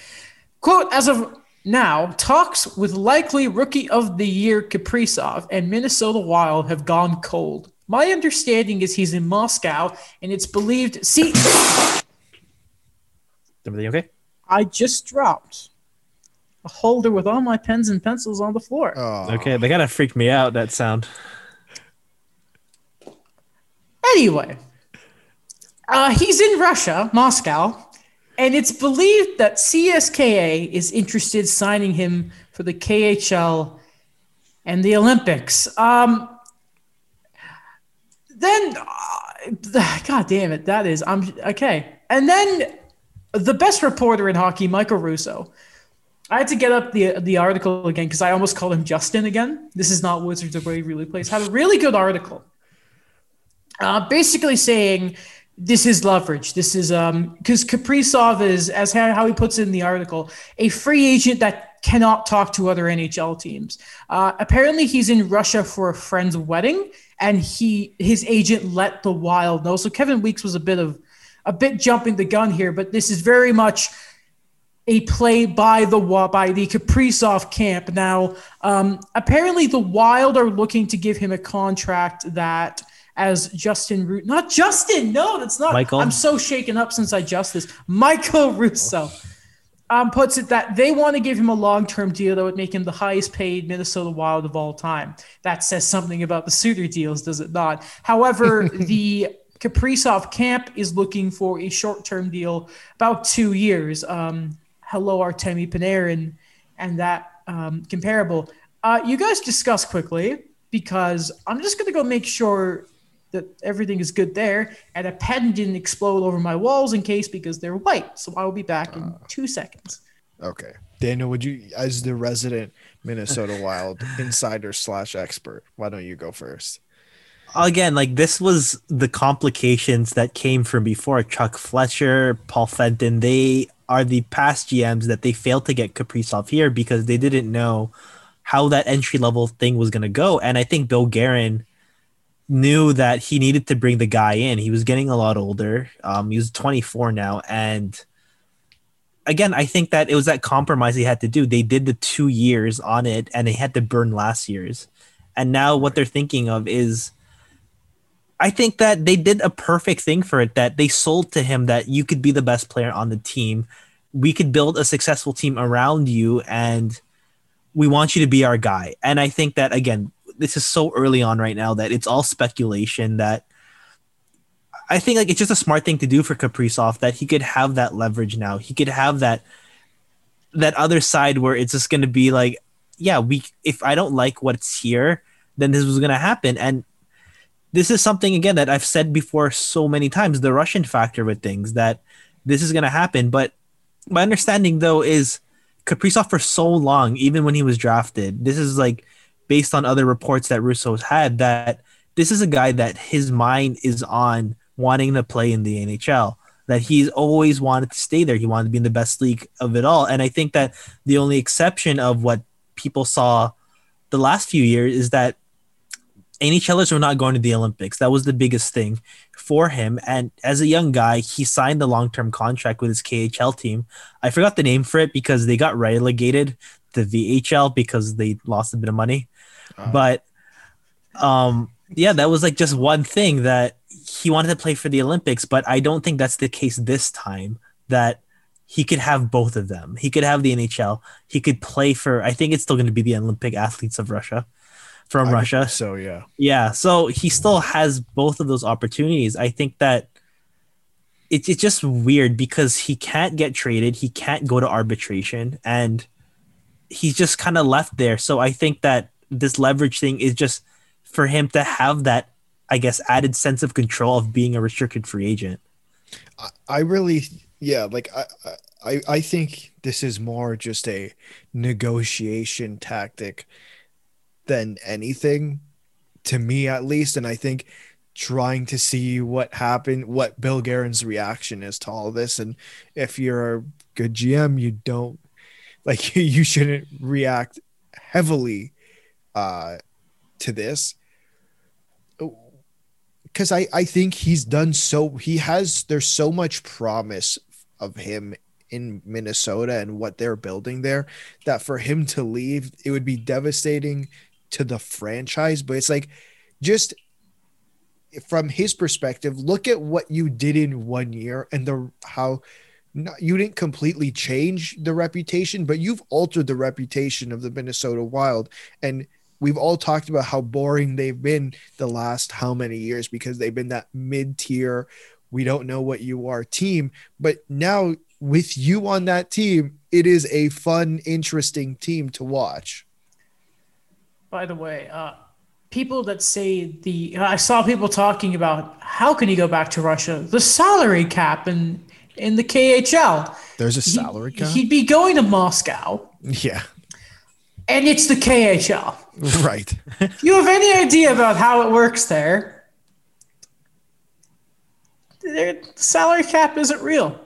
quote as of now, talks with likely rookie of the year Kaprizov and Minnesota Wild have gone cold. My understanding is he's in Moscow, and it's believed. See, everything okay? I just dropped a holder with all my pens and pencils on the floor. Oh, Okay, they kind of freaked me out. That sound. Anyway, uh, he's in Russia, Moscow, and it's believed that CSKA is interested signing him for the KHL and the Olympics. Um, then, uh, God damn it, that is I'm okay. And then the best reporter in hockey, Michael Russo. I had to get up the the article again because I almost called him Justin again. This is not Wizards of Waverly Place. Had a really good article uh, basically saying this is leverage. This is um because Kaprizov is, as how he puts it in the article, a free agent that cannot talk to other NHL teams. Uh, apparently, he's in Russia for a friend's wedding, and he his agent let the Wild know. So Kevin Weeks was a bit of a bit jumping the gun here, but this is very much a play by the by the Kaprizov camp. Now, um, apparently, the Wild are looking to give him a contract that, as Justin Root, not Justin, no, that's not. Michael? I'm so shaken up since I just this. Michael Russo um, puts it that they want to give him a long term deal that would make him the highest paid Minnesota Wild of all time. That says something about the suitor deals, does it not? However, the Kaprizov camp is looking for a short term deal, about two years. Um, hello, Artemi Panarin, and that um, comparable. Uh, you guys discuss quickly because I'm just going to go make sure that everything is good there, and a pen didn't explode over my walls in case because they're white. So I will be back in ah. two seconds. Okay. Daniel, would you, as the resident Minnesota Wild insider slash expert, why don't you go first? Again, like this was the complications that came from before Chuck Fletcher, Paul Fenton. They are the past GMs that they failed to get Kaprizov here because they didn't know how that entry level thing was going to go. And I think Bill Guerin knew that he needed to bring the guy in. He was getting a lot older. Um, he was 24 now. And again, I think that it was that compromise he had to do. They did the two years on it and they had to burn last year's. And now what they're thinking of is I think that they did a perfect thing for it that they sold to him that you could be the best player on the team. We could build a successful team around you and we want you to be our guy. And I think that again, this is so early on right now that it's all speculation that I think like it's just a smart thing to do for Kaprizov that he could have that leverage now. He could have that that other side where it's just going to be like, yeah, we if I don't like what's here, then this was going to happen. And this is something again that I've said before so many times the Russian factor with things that this is going to happen. But my understanding though is Kaprizov for so long, even when he was drafted, this is like based on other reports that Russo's had that this is a guy that his mind is on wanting to play in the NHL. That he's always wanted to stay there. He wanted to be in the best league of it all. And I think that the only exception of what people saw the last few years is that NHLers were not going to the Olympics. That was the biggest thing for him. And as a young guy, he signed a long term contract with his KHL team. I forgot the name for it because they got relegated to VHL because they lost a bit of money. Uh, but um, yeah, that was like just one thing that he wanted to play for the Olympics. But I don't think that's the case this time. That he could have both of them. He could have the NHL. He could play for. I think it's still going to be the Olympic athletes of Russia from I Russia. So yeah. Yeah. So he still has both of those opportunities. I think that it's it's just weird because he can't get traded, he can't go to arbitration, and he's just kind of left there. So I think that this leverage thing is just for him to have that, I guess, added sense of control of being a restricted free agent. I, really, yeah, like I, I, I think this is more just a negotiation tactic than anything to me at least and i think trying to see what happened what bill guerin's reaction is to all this and if you're a good gm you don't like you shouldn't react heavily uh to this because I, I think he's done so he has there's so much promise of him in Minnesota and what they're building there that for him to leave it would be devastating to the franchise, but it's like just from his perspective, look at what you did in one year and the how not, you didn't completely change the reputation, but you've altered the reputation of the Minnesota Wild. And we've all talked about how boring they've been the last how many years because they've been that mid tier, we don't know what you are team. But now with you on that team, it is a fun, interesting team to watch. By the way, uh, people that say the I saw people talking about how can he go back to Russia? The salary cap in in the KHL. There's a salary cap. He'd be going to Moscow. Yeah. And it's the KHL. Right. you have any idea about how it works there? The salary cap isn't real,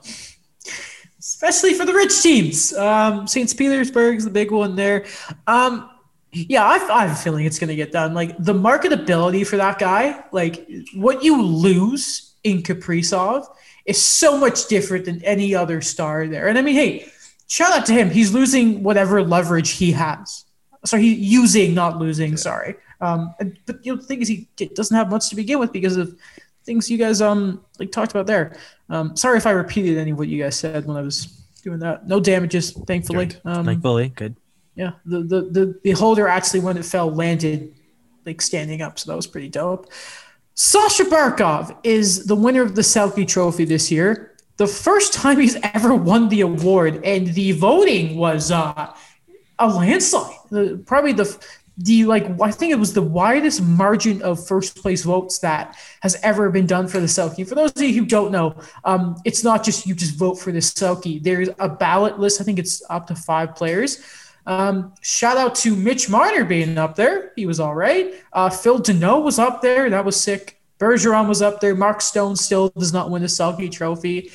especially for the rich teams. Um, St. Petersburg's the big one there. Um, yeah, I've, I have a feeling it's going to get done. Like the marketability for that guy, like what you lose in Kaprizov is so much different than any other star there. And I mean, hey, shout out to him. He's losing whatever leverage he has. So he's using, not losing. Yeah. Sorry. Um, but you know, the thing is, he doesn't have much to begin with because of things you guys um like talked about there. Um, sorry if I repeated any of what you guys said when I was doing that. No damages, thankfully. Good. Um, thankfully, good. Yeah, the, the the the holder actually when it fell landed like standing up, so that was pretty dope. Sasha Barkov is the winner of the Selke Trophy this year. The first time he's ever won the award, and the voting was uh, a landslide. The, probably the the like I think it was the widest margin of first place votes that has ever been done for the Selke. For those of you who don't know, um, it's not just you just vote for the Selke. There's a ballot list. I think it's up to five players. Um, shout out to Mitch Marner being up there. He was all right. Uh, Phil Danault was up there. That was sick. Bergeron was up there. Mark Stone still does not win the Selke trophy.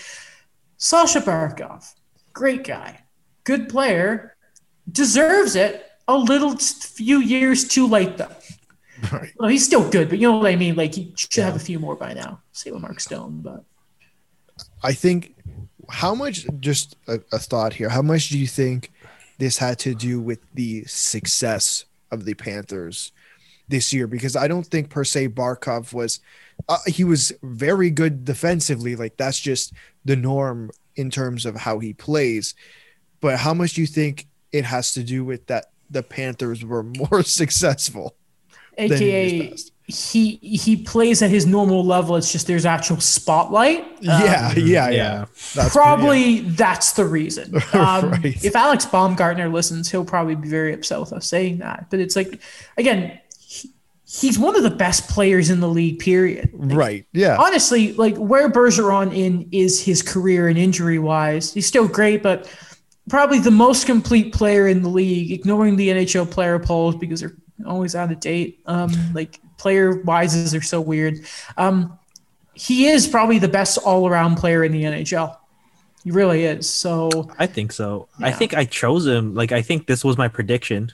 Sasha Barkov, great guy, good player, deserves it a little few years too late though. Right. Well, he's still good, but you know what I mean. Like he should have a few more by now. Same with Mark Stone, but I think how much just a, a thought here. How much do you think this had to do with the success of the Panthers this year? Because I don't think per se Barkov was uh, he was very good defensively. Like that's just the norm in terms of how he plays. But how much do you think it has to do with that the Panthers were more successful? aka years he he plays at his normal level. It's just there's actual spotlight. Um, yeah, yeah, yeah. yeah. That's probably that's the reason. Um, Right. If Alex Baumgartner listens, he'll probably be very upset with us saying that. But it's like, again, he, he's one of the best players in the league. Period. Like, right. Yeah. Honestly, like where Bergeron in is his career and injury wise, he's still great, but probably the most complete player in the league, ignoring the NHL player polls because they're always out of date. Um, like player wises are so weird. Um, he is probably the best all around player in the NHL. He really is. So I think so. I think I chose him. Like I think this was my prediction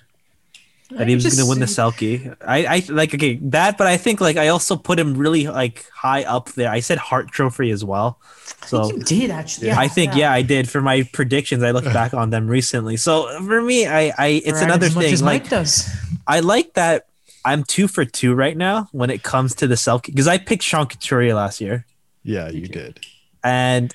that he was going to win the Selke. I, I like okay that, but I think like I also put him really like high up there. I said Hart Trophy as well. So you did actually. Yeah, I think yeah. I did for my predictions. I looked back on them recently. So for me, I, I it's Right, another as much thing. as Like Mike does. I like that I'm two for two right now when it comes to the Selke because I picked Sean Couturier last year. Yeah, you did. and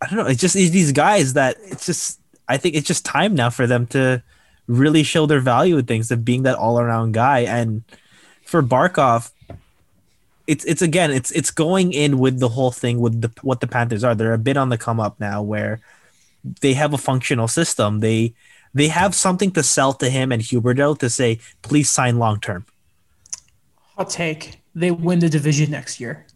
I don't know. It's just it's these guys that it's just I think it's just time now for them to really show their value with things of being that all around guy. And for Barkov, it's it's again it's it's going in with the whole thing with the what the Panthers are. They're a bit on the come up now where they have a functional system. They they have something to sell to him and Huberdeau to say, please sign long term. Hot take. They win the division next year.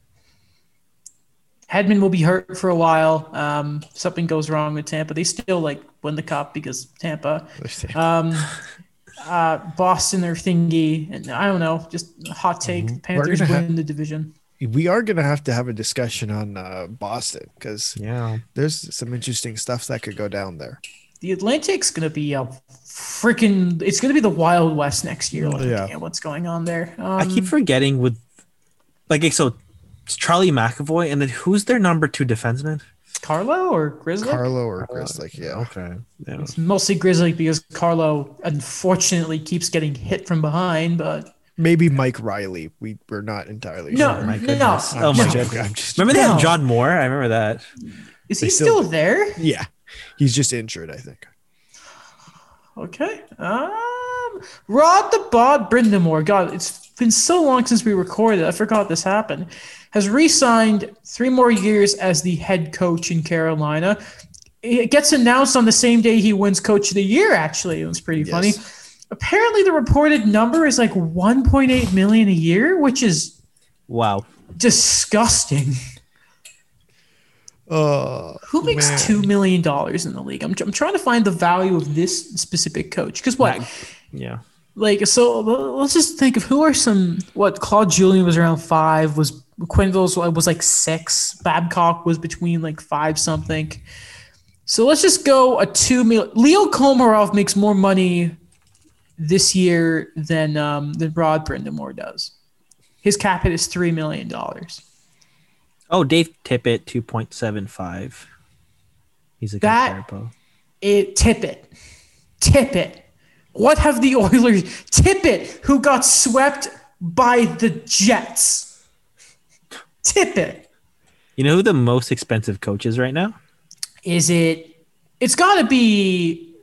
Hedman will be hurt for a while. Um, something goes wrong with Tampa. They still like win the cup because Tampa. Um, uh, Boston or thingy, and I don't know. Just hot take. Panthers gonna win have- the division. we are gonna have to have a discussion on uh, Boston because Yeah. there's some interesting stuff that could go down there. The Atlantic's gonna be a freaking. It's gonna be the Wild West next year. Like, Yeah. yeah. what's going on there? Um, I keep forgetting with like so it's Charlie McAvoy and then who's their number two defenseman? Carlo or Grizzly. Carlo or Chris, like yeah, Okay. Yeah. It's mostly Grizzly because Carlo unfortunately keeps getting hit from behind, but maybe Mike Reilly. We we're not entirely no, sure. my no, goodness. no. Oh my I'm God. I'm just- Remember they No. had John Moore? I remember that. Is They he still- still there? yeah, he's just injured. I think. Okay. Um, Rod the Bod Brind'Amour. God, it's been so long since we recorded. I forgot this happened. Has re-signed three more years as the head coach in Carolina. It gets announced on the same day he wins Coach of the Year. Actually, it was pretty funny. Apparently, the reported number is like 1.8 million a year, which is Wow. disgusting. Oh, Who makes man. two million dollars in the league? I'm, I'm trying to find the value of this specific coach because what, Yeah. like, so let's just think of who are some. What Claude Julien was around five. Was Quenneville's was like six. Babcock was between like five something. So let's just go a two mil. Leo Komarov makes more money this year than um, than Rod Brind'Amour does. His cap hit is three million dollars. Oh, Dave Tippett, two point seven five. He's a good That- Bo. it tip it tip it what have the oilers tip it who got swept by the jets tip it You know who the most expensive coach is right now? is it it's got to be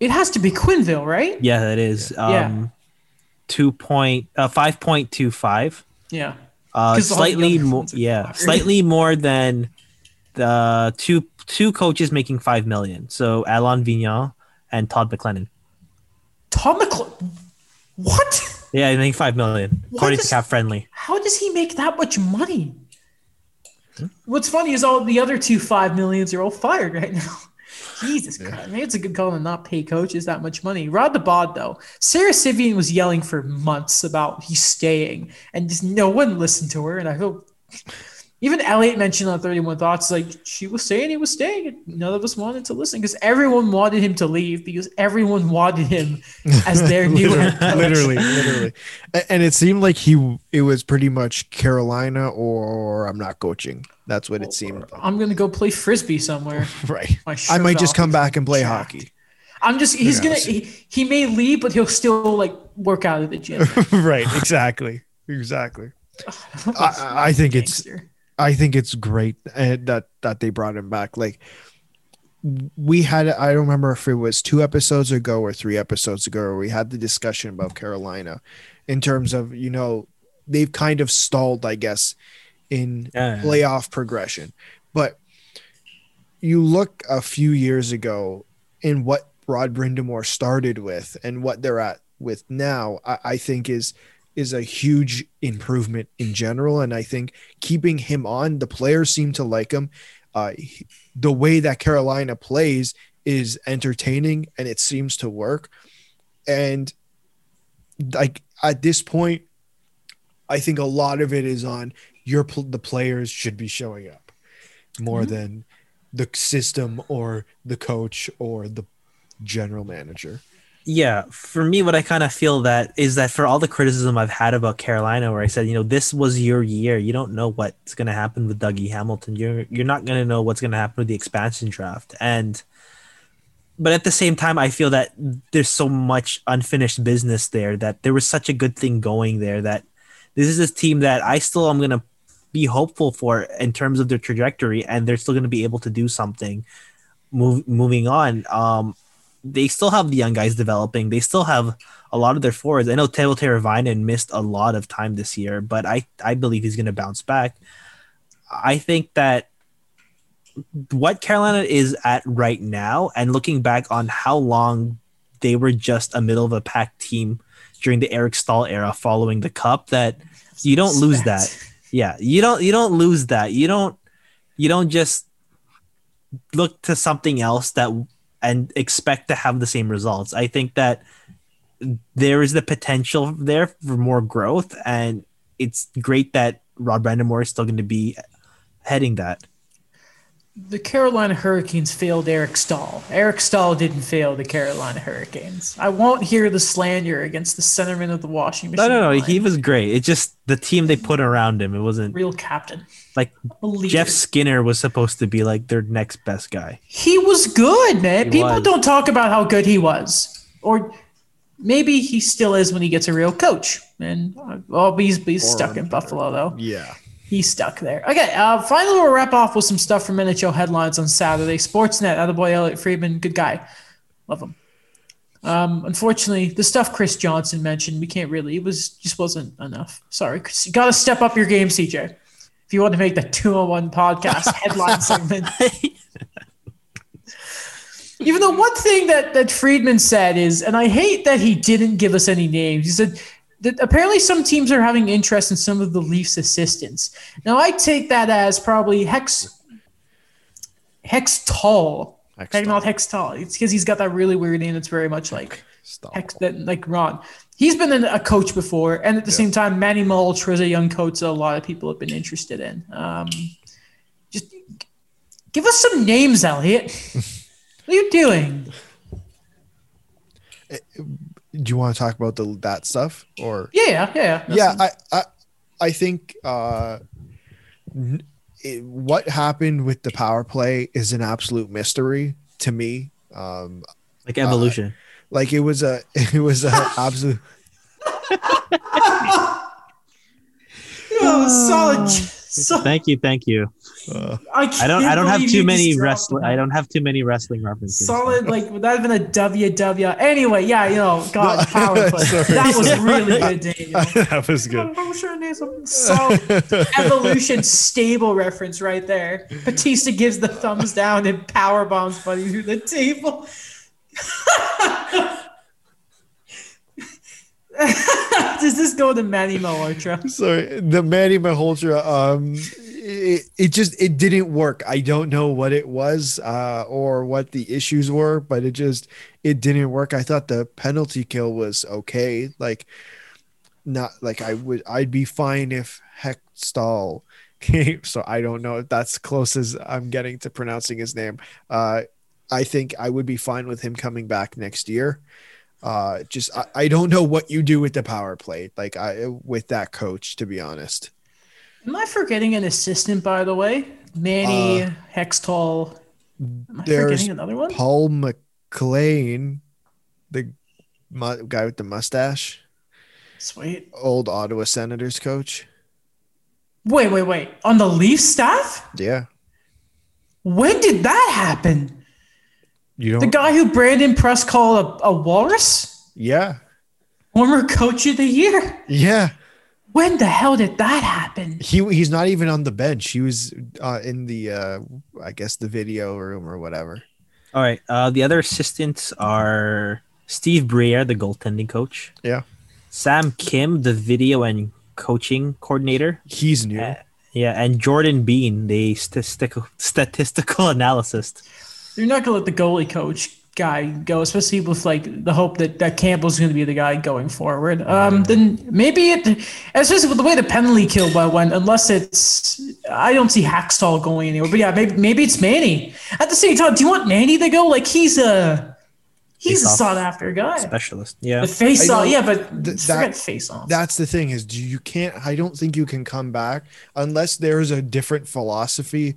it has to be quenneville right Yeah, it is. Yeah. Um, two point uh five point two five. yeah Uh, 'Cause all the slightly more. Yeah, slightly more than the two two coaches making five million. So Alain Vigneault and Todd McLellan. Todd McCl- what Yeah, I think five million What according is- to Cap Friendly. how does he make that much money what's funny is all the other two five millions are all fired right now Jesus Christ. Maybe it's a good call to not pay coaches that much money. Rod the Bod, though. Sara Civian was yelling for months about he's staying, and just no one listened to her. And I hope Even Elliotte mentioned on 31 Thoughts, like she was saying he was staying, none of us wanted to listen because everyone wanted him to leave because everyone wanted him as their new literally, literally, literally. And it seemed like he it was pretty much Carolina or I'm not coaching. That's what it seemed. like. I'm gonna go play frisbee somewhere. Right. I might just come back and play jacked. hockey. I'm just he's gonna he, he may leave, but he'll still like work out at the gym. right. Exactly. Exactly. Oh, I, I think it's. I think it's great uh, that that they brought him back. Like we had, I don't remember if it was two episodes ago or three episodes ago, where we had the discussion about Carolina, in terms of you know they've kind of stalled, I guess, in Yeah. playoff progression. But you look a few years ago in what Rod Brind'Amour started with and what they're at with now, I, I think is is a huge improvement in general. And I think keeping him on, the players seem to like him. Uh, the way that Carolina plays is entertaining and it seems to work. And like at this point, I think a lot of it is on your the players should be showing up more than the system or the coach or the general manager. Yeah, for me, what I kind of feel that is that for all the criticism I've had about Carolina, where I said, you know, this was your year. You don't know what's going to happen with Dougie Hamilton. You're you're not going to know what's going to happen with the expansion draft. And but at the same time, I feel that there's so much unfinished business there that there was such a good thing going there that this is this team that I still am going to be hopeful for in terms of their trajectory, and they're still going to be able to do something. Move, moving on. Um, they still have the young guys developing. They still have a lot of their forwards. I know Teuvo Teravainen missed a lot of time this year, but I, I believe he's going to bounce back. I think that what Carolina is at right now, and looking back on how long they were just a middle of a pack team during the Eric Staal era following the cup, that you don't lose that. Yeah, you don't you don't lose that. You don't you don't just look to something else that and expect to have the same results. I think that there is the potential there for more growth, and it's great that Rod Brind'Amour is still going to be heading that. The Carolina Hurricanes failed Eric Staal. Eric Staal didn't fail the Carolina Hurricanes. I won't hear the slander against the centerman of the washing No, no, no. line. He was great. It's just the team they put around him. It wasn't real captain. like Jeff Skinner was supposed to be like their next best guy. He was good, man. He People was. don't talk about how good he was, or maybe he still is when he gets a real coach. And uh, oh, he's he's Or stuck in. Buffalo though. Yeah. He's stuck there. Okay, uh, finally we'll wrap off with some stuff from NHL headlines on Saturday. Sportsnet, other boy Elliotte Friedman, good guy. Love him. Um, unfortunately, the stuff Chris Johnson mentioned, we can't really. It was just wasn't enough. Sorry, Chris, you got to step up your game, CJ. If you want to make the two on one podcast headline segment. Even though one thing that, that Friedman said is, and I hate that he didn't give us any names. He said apparently some teams are having interest in some of the Leafs assistants. Now I take that as probably Hex Hex Tall. Hextall. Not Hex Tall. It's because he's got that really weird name that's very much like Stop. Hex that like Ron. He's been a coach before, and at the same time, Manny Malhotra is a young coach that a lot of people have been interested in. Um, just give us some names, Elliotte. what are you doing? Do you want to talk about the that stuff or? Yeah, yeah, yeah. yeah. I, I, I think uh, it, what happened with the power play is an absolute mystery to me. Um, Like evolution. like it was a, it was a absolute. Oh, solid. So, thank you, thank you. Uh, I, I don't I don't have too many wrestling. I don't have too many wrestling references. Solid, like would that have been a WW? Anyway, yeah, you know, God, No, power play. That was really good, Daniel. that was good. Solid evolution stable reference right there. Batista gives the thumbs down and power bombs Buddy through the table. Does this go to Manny Malhotra? Sorry, the Manny Malhotra. Um, it, it just it didn't work. I don't know what it was uh, or what the issues were, but it just it didn't work. I thought the penalty kill was okay. Like, not like I would. I'd be fine if Hextall came. so I don't know if that's close as I'm getting to pronouncing his name. Uh, I think I would be fine with him coming back next year. Uh, just I, I don't know what you do with the power play, like I with that coach, to be honest. Am I forgetting an assistant, by the way? Manny Uh, Hextall. Am I forgetting another one? Paul MacLean, the mu- guy with the mustache, Sweet. old Ottawa Senators coach. Wait, wait, wait. On the Leafs staff? Yeah, When did that happen? You The don't. guy who Brandon Prust called a, a walrus? yeah, Former coach of the year? yeah. When the hell did that happen? He he's not even on the bench. He was uh, in the uh, I guess the video room or whatever. All right. Uh, the other assistants are Steve Briere, the goaltending coach. Yeah. Sam Kim, the video and coaching coordinator. He's new. Uh, yeah, and Jordan Bean, the statistical statistical analyst. You're not gonna let the goalie coach guy go, especially with like the hope that that Campbell's going to be the guy going forward. Um, then maybe it, especially with the way the penalty kill by went, unless it's, I don't see Hackstall going anywhere. But yeah, maybe maybe it's Manny. At the same time, do you want Manny to go? Like he's a he's a sought after guy. Specialist. Yeah. The face off, yeah, but Th- that- face off. That's the thing is you can't. I don't think you can come back unless there is a different philosophy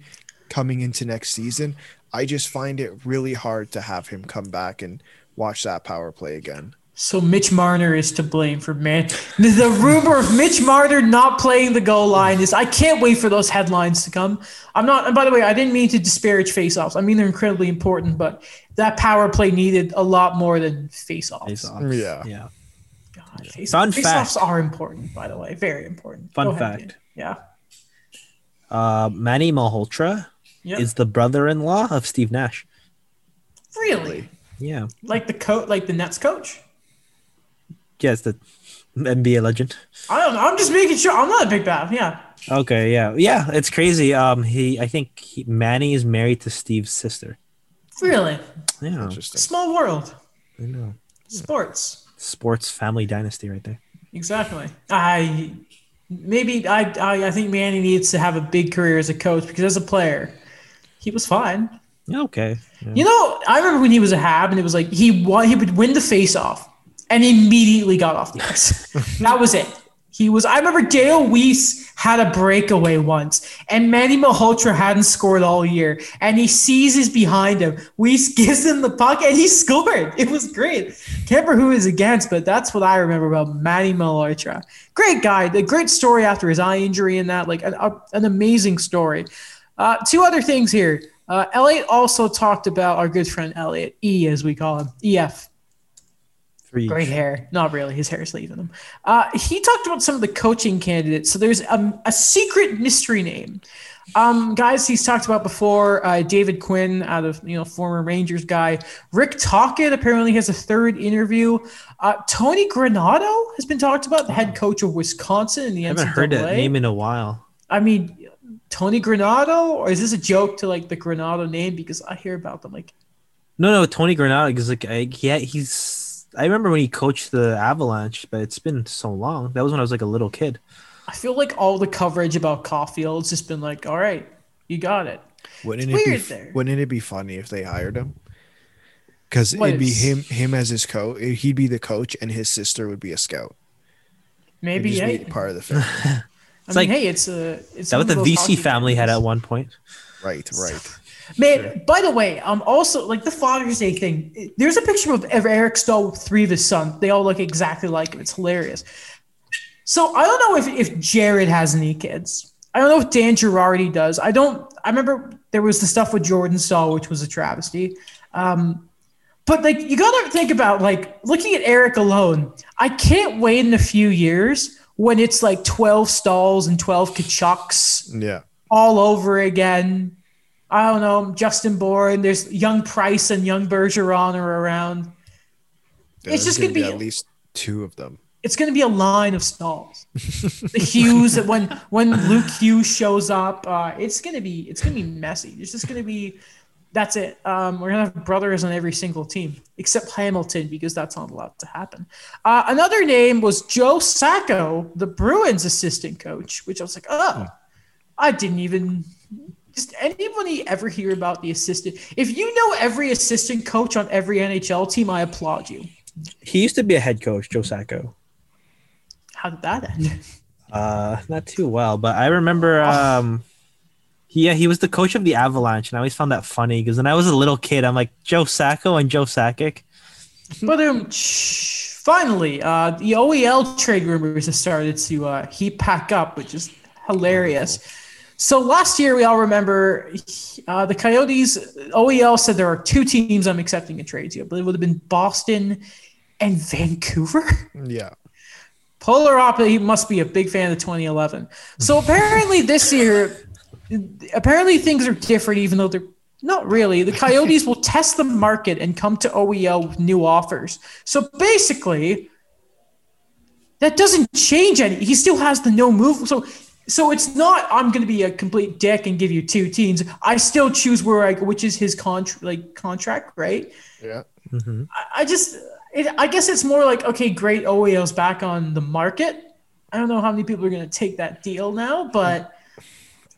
coming into next season. I just find it really hard to have him come back and watch that power play again. So Mitch Marner is to blame for man. The, the rumor of Mitch Marner not playing the goal line is. I can't wait for those headlines to come. I'm not. And by the way, I didn't mean to disparage faceoffs. I mean they're incredibly important, but that power play needed a lot more than faceoffs. Face-off. Yeah. Yeah. God, face, Fun faceoffs are important, by the way, very important. Fun Go ahead, fact. Dan. Yeah. Uh, Manny Malhotra Yeah. is the brother-in-law of Steve Nash. really Yeah. like the coach, like the Nets coach. Yes, the NBA legend. I don't know. I'm just making sure. I'm not a big fan. Yeah. Okay, yeah, yeah, it's crazy. Um, he, I think he, Manny is married to Steve's sister. Really. Yeah, Interesting. Small world. I know. Sports. Sports family dynasty right there. Exactly. I maybe I, I I think Manny needs to have a big career as a coach because as a player, he was fine. Yeah, Okay. Yeah. You know, I remember when he was a Hab and it was like he won, he would win the face off and immediately got off the ice. that was it. He was. I remember Dale Weise had a breakaway once, and Manny Malhotra hadn't scored all year, and he sees seizes behind him. Weiss gives him the puck, and he scored. It was great. Can't remember who he was against, but that's what I remember about Manny Malhotra. Great guy. The great story after his eye injury and that, like an, a- an amazing story. Uh, two other things here. Uh, Elliotte also talked about our good friend Elliotte, E as we call him, EF. Three. Great hair. Not really. His hair is leaving him. Uh, he talked about some of the coaching candidates. So there's a, a secret mystery name. Um, guys, he's talked about before. Uh, David Quinn, out of you know former Rangers guy. Rick Tocchet apparently has a third interview. Uh, Tony Granato has been talked about, the head coach of Wisconsin in the I NCAA. haven't heard that name in a while. I mean, Tony Granato, or is this a joke to like the Granato name? Because I hear about them like No, no, Tony Granato because like I, yeah, he's. I remember when he coached the Avalanche, but it's been so long. That was when I was like a little kid. I feel like all the coverage about Caufield has just been like, all right, you got it. Wouldn't It's it be? weird f- there. Wouldn't it be funny if they hired him? Because it'd be him, him as his coach. He'd be the coach, and his sister would be a scout. Maybe just hey, be part of the family. I mean, like- hey, it's a it's that what the VC hockey family had at one point? right, right. Man, by the way, um, also like the Father's Day thing. There's a picture of of Eric Staal with three of his sons. They all look exactly like him. It's hilarious. So I don't know if if Jared has any kids. I don't know if Dan Girardi does. I don't. I remember there was the stuff with Jordan Staal, which was a travesty. Um, but like you gotta think about like looking at Eric alone. I can't wait in a few years when it's like 12 stalls and 12 Tkachuks Yeah. all over again. I don't know, Justin Bourne. There's young Price and young Bergeron are around. It's just gonna be- at least two of them. It's going to be a line of stalls. the Hughes when when Luke Hughes shows up, uh, it's going to be it's going to be messy. It's just going to be that's it. Um, we're gonna have brothers on every single team except Hamilton because that's not allowed to happen. Uh, another name was Joe Sacco, the Bruins assistant coach, which I was like, oh, I didn't even. Just anybody ever hear about the assistant? If you know every assistant coach on every NHL team, I applaud you. He used to be a head coach, Joe Sacco. How did that end? Uh, not too well, but I remember. Um, he, yeah, he was the coach of the Avalanche, and I always found that funny because when I was a little kid, I'm like Joe Sacco and Joe Sakic. But um, finally, uh, the OEL trade rumors have started to uh, heat pack up, which is hilarious. So last year, we all remember uh, the Coyotes. OEL said there are two teams I'm accepting a trade to, but it would have been Boston and Vancouver. Yeah. Polar opposite. He must be a big fan of 2011. So apparently this year, apparently things are different, even though they're not really. The Coyotes will test the market and come to OEL with new offers. So basically, that doesn't change any. He still has the no move. So so it's not I'm going to be a complete dick and give you two teams. I still choose where I which is his contract like contract, right? Yeah. Mm-hmm. I, I just it, I guess it's more like okay, great OEL's back on the market. I don't know how many people are going to take that deal now, but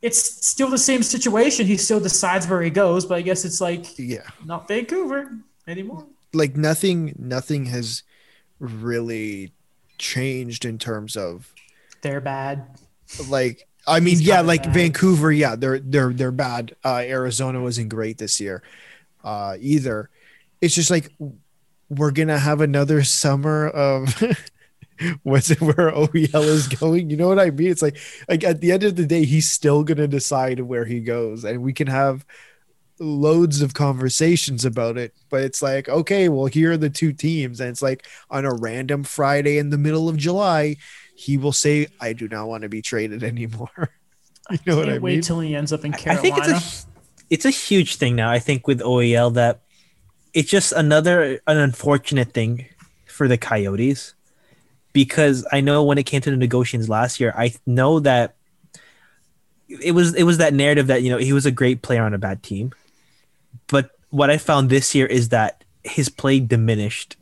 it's still the same situation. He still decides where he goes, but I guess it's like Yeah. not Vancouver anymore. Like nothing nothing has really changed in terms of They're bad. like I mean, He's yeah, like bad. Vancouver, yeah, they're they're they're bad. Uh, Arizona wasn't great this year, uh, either. It's just like we're gonna have another summer of what's it where OEL is going. You know what I mean? It's like like at the end of the day, he's still gonna decide where he goes, and we can have loads of conversations about it. But it's like, okay, well, here are the two teams, and it's like on a random Friday in the middle of July, he will say, "I do not want to be traded anymore." you know what Can't I wait mean? Wait till he ends up in Carolina. I think it's a it's a huge thing now. I think with OEL that it's just another an unfortunate thing for the Coyotes because I know when it came to the negotiations last year, I know that it was it was that narrative that you know he was a great player on a bad team, but what I found this year is that his play diminished,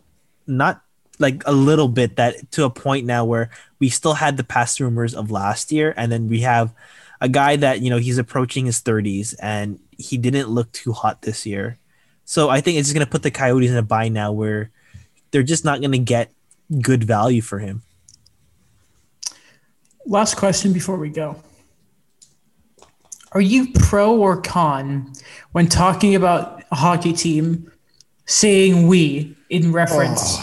not like a little bit that to a point now where we still had the past rumors of last year. And then we have a guy that you know he's approaching his 30s and he didn't look too hot this year. So i think it's going to put the coyotes in a bind now where they're just not going to get good value for him Last question before we go. Are you pro or con when talking about a hockey team saying we in reference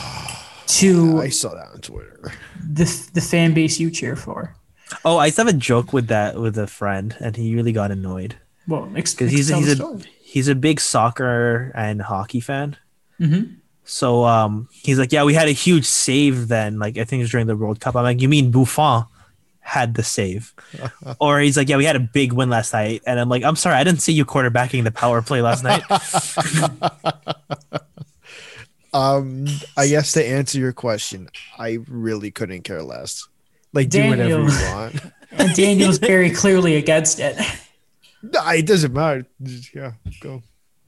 to I saw that on Twitter. the, the fan base you cheer for? oh i used to have a joke with that with a friend and he really got annoyed Well, ex- because he's, tell he's a story. he's a big soccer and hockey fan Mhm. So um he's like yeah we had a huge save then like i think it was during the world cup i'm like you mean buffon had the save or he's like yeah we had a big win last night and i'm like i'm sorry i didn't see you quarterbacking the power play last night Um, I guess to answer your question, I really couldn't care less. Like do whatever you want. And Daniel's very clearly against it. No, it doesn't matter. Just, yeah, go.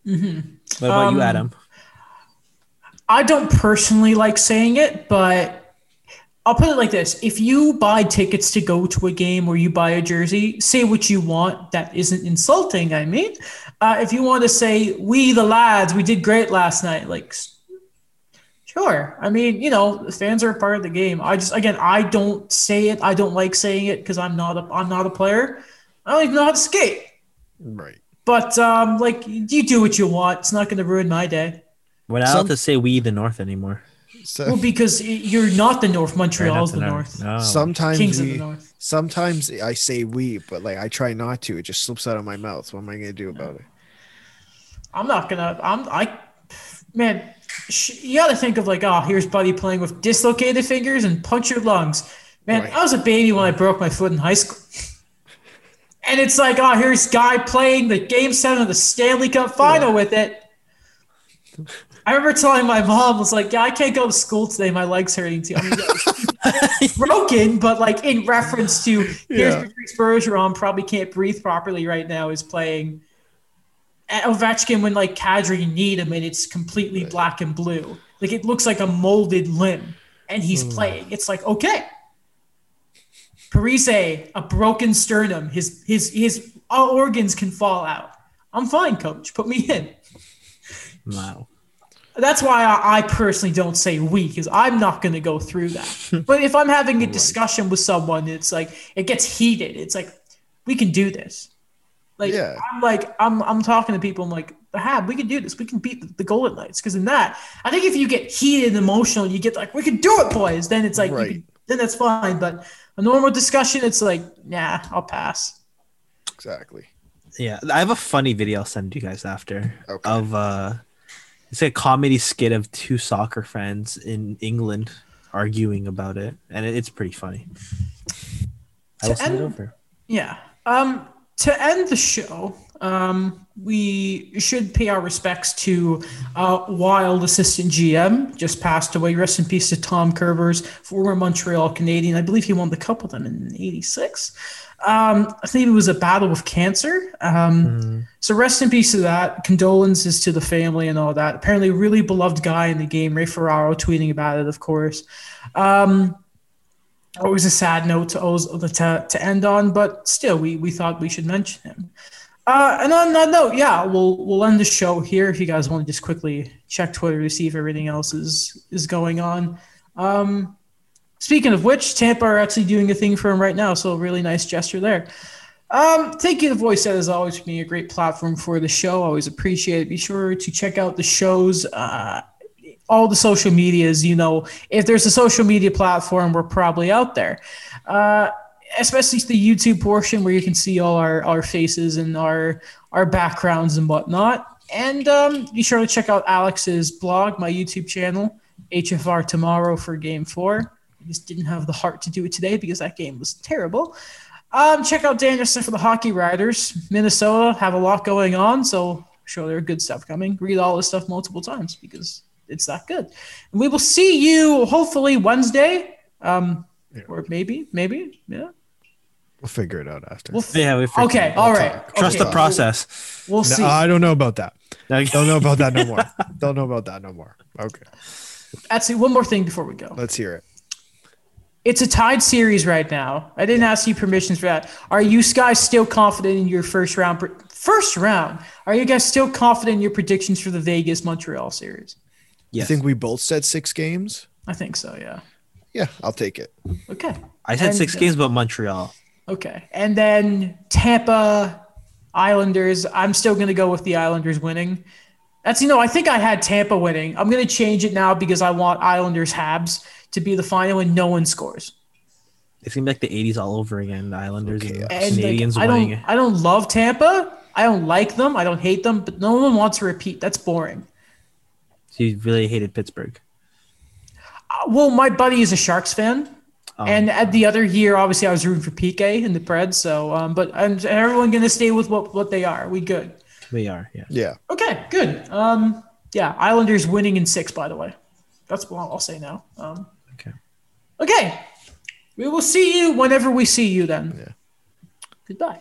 what about you Um, adam I don't personally like saying it, but I'll put it like this. If you buy tickets to go to a game or you buy a jersey, say what you want. That isn't insulting, I mean. Uh, if you want to say, we the lads, we did great last night, like, sure. I mean, you know, fans are a part of the game. I just, again, I don't say it. I don't like saying it because I'm not a, I'm not a player. I don't even know how to skate. Right. But um, like, you do what you want. It's not going to ruin my day. We're not Some- allowed to say we the north anymore So Well, because you're not the North. Or not Montreal's the North. no. sometimes Kings of we, the North. sometimes I say we, but like I try not to. It just slips out of my mouth. What am I gonna do about it? I'm not gonna. I'm. I. Man, sh- you got to think of like, oh, here's Buddy playing with dislocated fingers and punctured lungs. Man, Right. I was a baby when I broke my foot in high school. And it's like, oh, here's guy playing the game seven of the Stanley Cup final with it. I remember telling my mom, was like, yeah, I can't go to school today. My leg's hurting too. I mean, it's broken, but like in reference to here's Yeah. Patrice Bergeron probably can't breathe properly right now is playing at Ovechkin when like Kadri need him and it's completely black and blue. Like it looks like a molded limb and he's Hmm. playing. It's like, okay. Parise, a broken sternum. His his his all organs can fall out. I'm fine, coach. Put me in. Wow. That's why I, I personally don't say we, because I'm not going to go through that. but if I'm having a discussion with someone, it's like it gets heated. It's like we can do this. Like Yeah. I'm like I'm I'm talking to people. I'm like, Hab, we can do this. We can beat the, the Golden Knights. Because in that, I think if you get heated and emotional, you get like, we can do it, boys. Then it's like, Right. can, then that's fine. But a normal discussion, it's like, nah, I'll pass. Exactly. Yeah, I have a funny video I'll send you guys after Okay. of uh it's a comedy skit of two soccer fans in England arguing about it, and it, it's pretty funny. I will send it over. Yeah. Um, to end the show, um, we should pay our respects to uh, Wild assistant GM, just passed away. Rest in peace to Tom Kurvers, former Montreal Canadian. I believe he won the cup with them in '86. Um, I think it was a battle with cancer. Um, So rest in peace to that. Condolences to the family and all that. Apparently, a really beloved guy in the game. Ray Ferraro tweeting about it, of course. Um, always a sad note to, to, to end on, but still, we, we thought we should mention him. Uh, and on that note, yeah, we'll we'll end the show here. If you guys want to just quickly check Twitter to see if everything else is is going on. Um, speaking of which, Tampa are actually doing a thing for him right now, so a really nice gesture there. Um, thank you, The Voice Set, as always, for being a great platform for the show. Always appreciate it. Be sure to check out the shows, uh, all the social medias. You know, if there's a social media platform, we're probably out there. Uh, especially the YouTube portion where you can see all our, our faces and our our backgrounds and whatnot. And um, be sure to check out Alex's blog, my YouTube channel, HFR Tomorrow for Game Four. I just didn't have the heart to do it today because that game was terrible. Um, check out Danielson for the Hockey Writers. Minnesota have a lot going on, so sure there are good stuff coming. Read all this stuff multiple times because it's that good. And we will see you hopefully Wednesday. Um, or maybe, maybe, yeah. We'll figure it out after. We'll f- Yeah, we freaking- okay, all right. Trust okay. the process. We'll, we'll see. No, I don't know about that. Don't know about that no more. don't know about that no more. Okay. Actually, one more thing before we go. Let's hear it. It's a tied series right now. I didn't ask you permissions for that. Are you guys still confident in your first round? pre- First round. Are you guys still confident in your predictions for the Vegas Montreal series? You Yes. think we both said six games? I think so. Yeah. Yeah, I'll take it. Okay. I said And- six games, but Montreal. Okay. And then Tampa Islanders. I'm still going to go with the Islanders winning. That's, you know, I think I had Tampa winning. I'm going to change it now because I want Islanders Habs to be the final and no one scores. It seemed like the '80s all over again. The Islanders Okay. and And like, Canadians I winning. don't, I don't love Tampa. I don't like them. I don't hate them, but no one wants to repeat. That's boring. So you really hated Pittsburgh. Uh, well, my buddy is a Sharks fan. Um, and at the other year, obviously, I was rooting for PK and the Preds. So, um, but I'm everyone going to stay with what, what they are. We good. We are. Yeah. Yeah. Okay, good. Um, yeah, Islanders winning in six, by the way. That's what I'll say now. Um, Okay. okay. We will see you whenever we see you then. Yeah. Goodbye.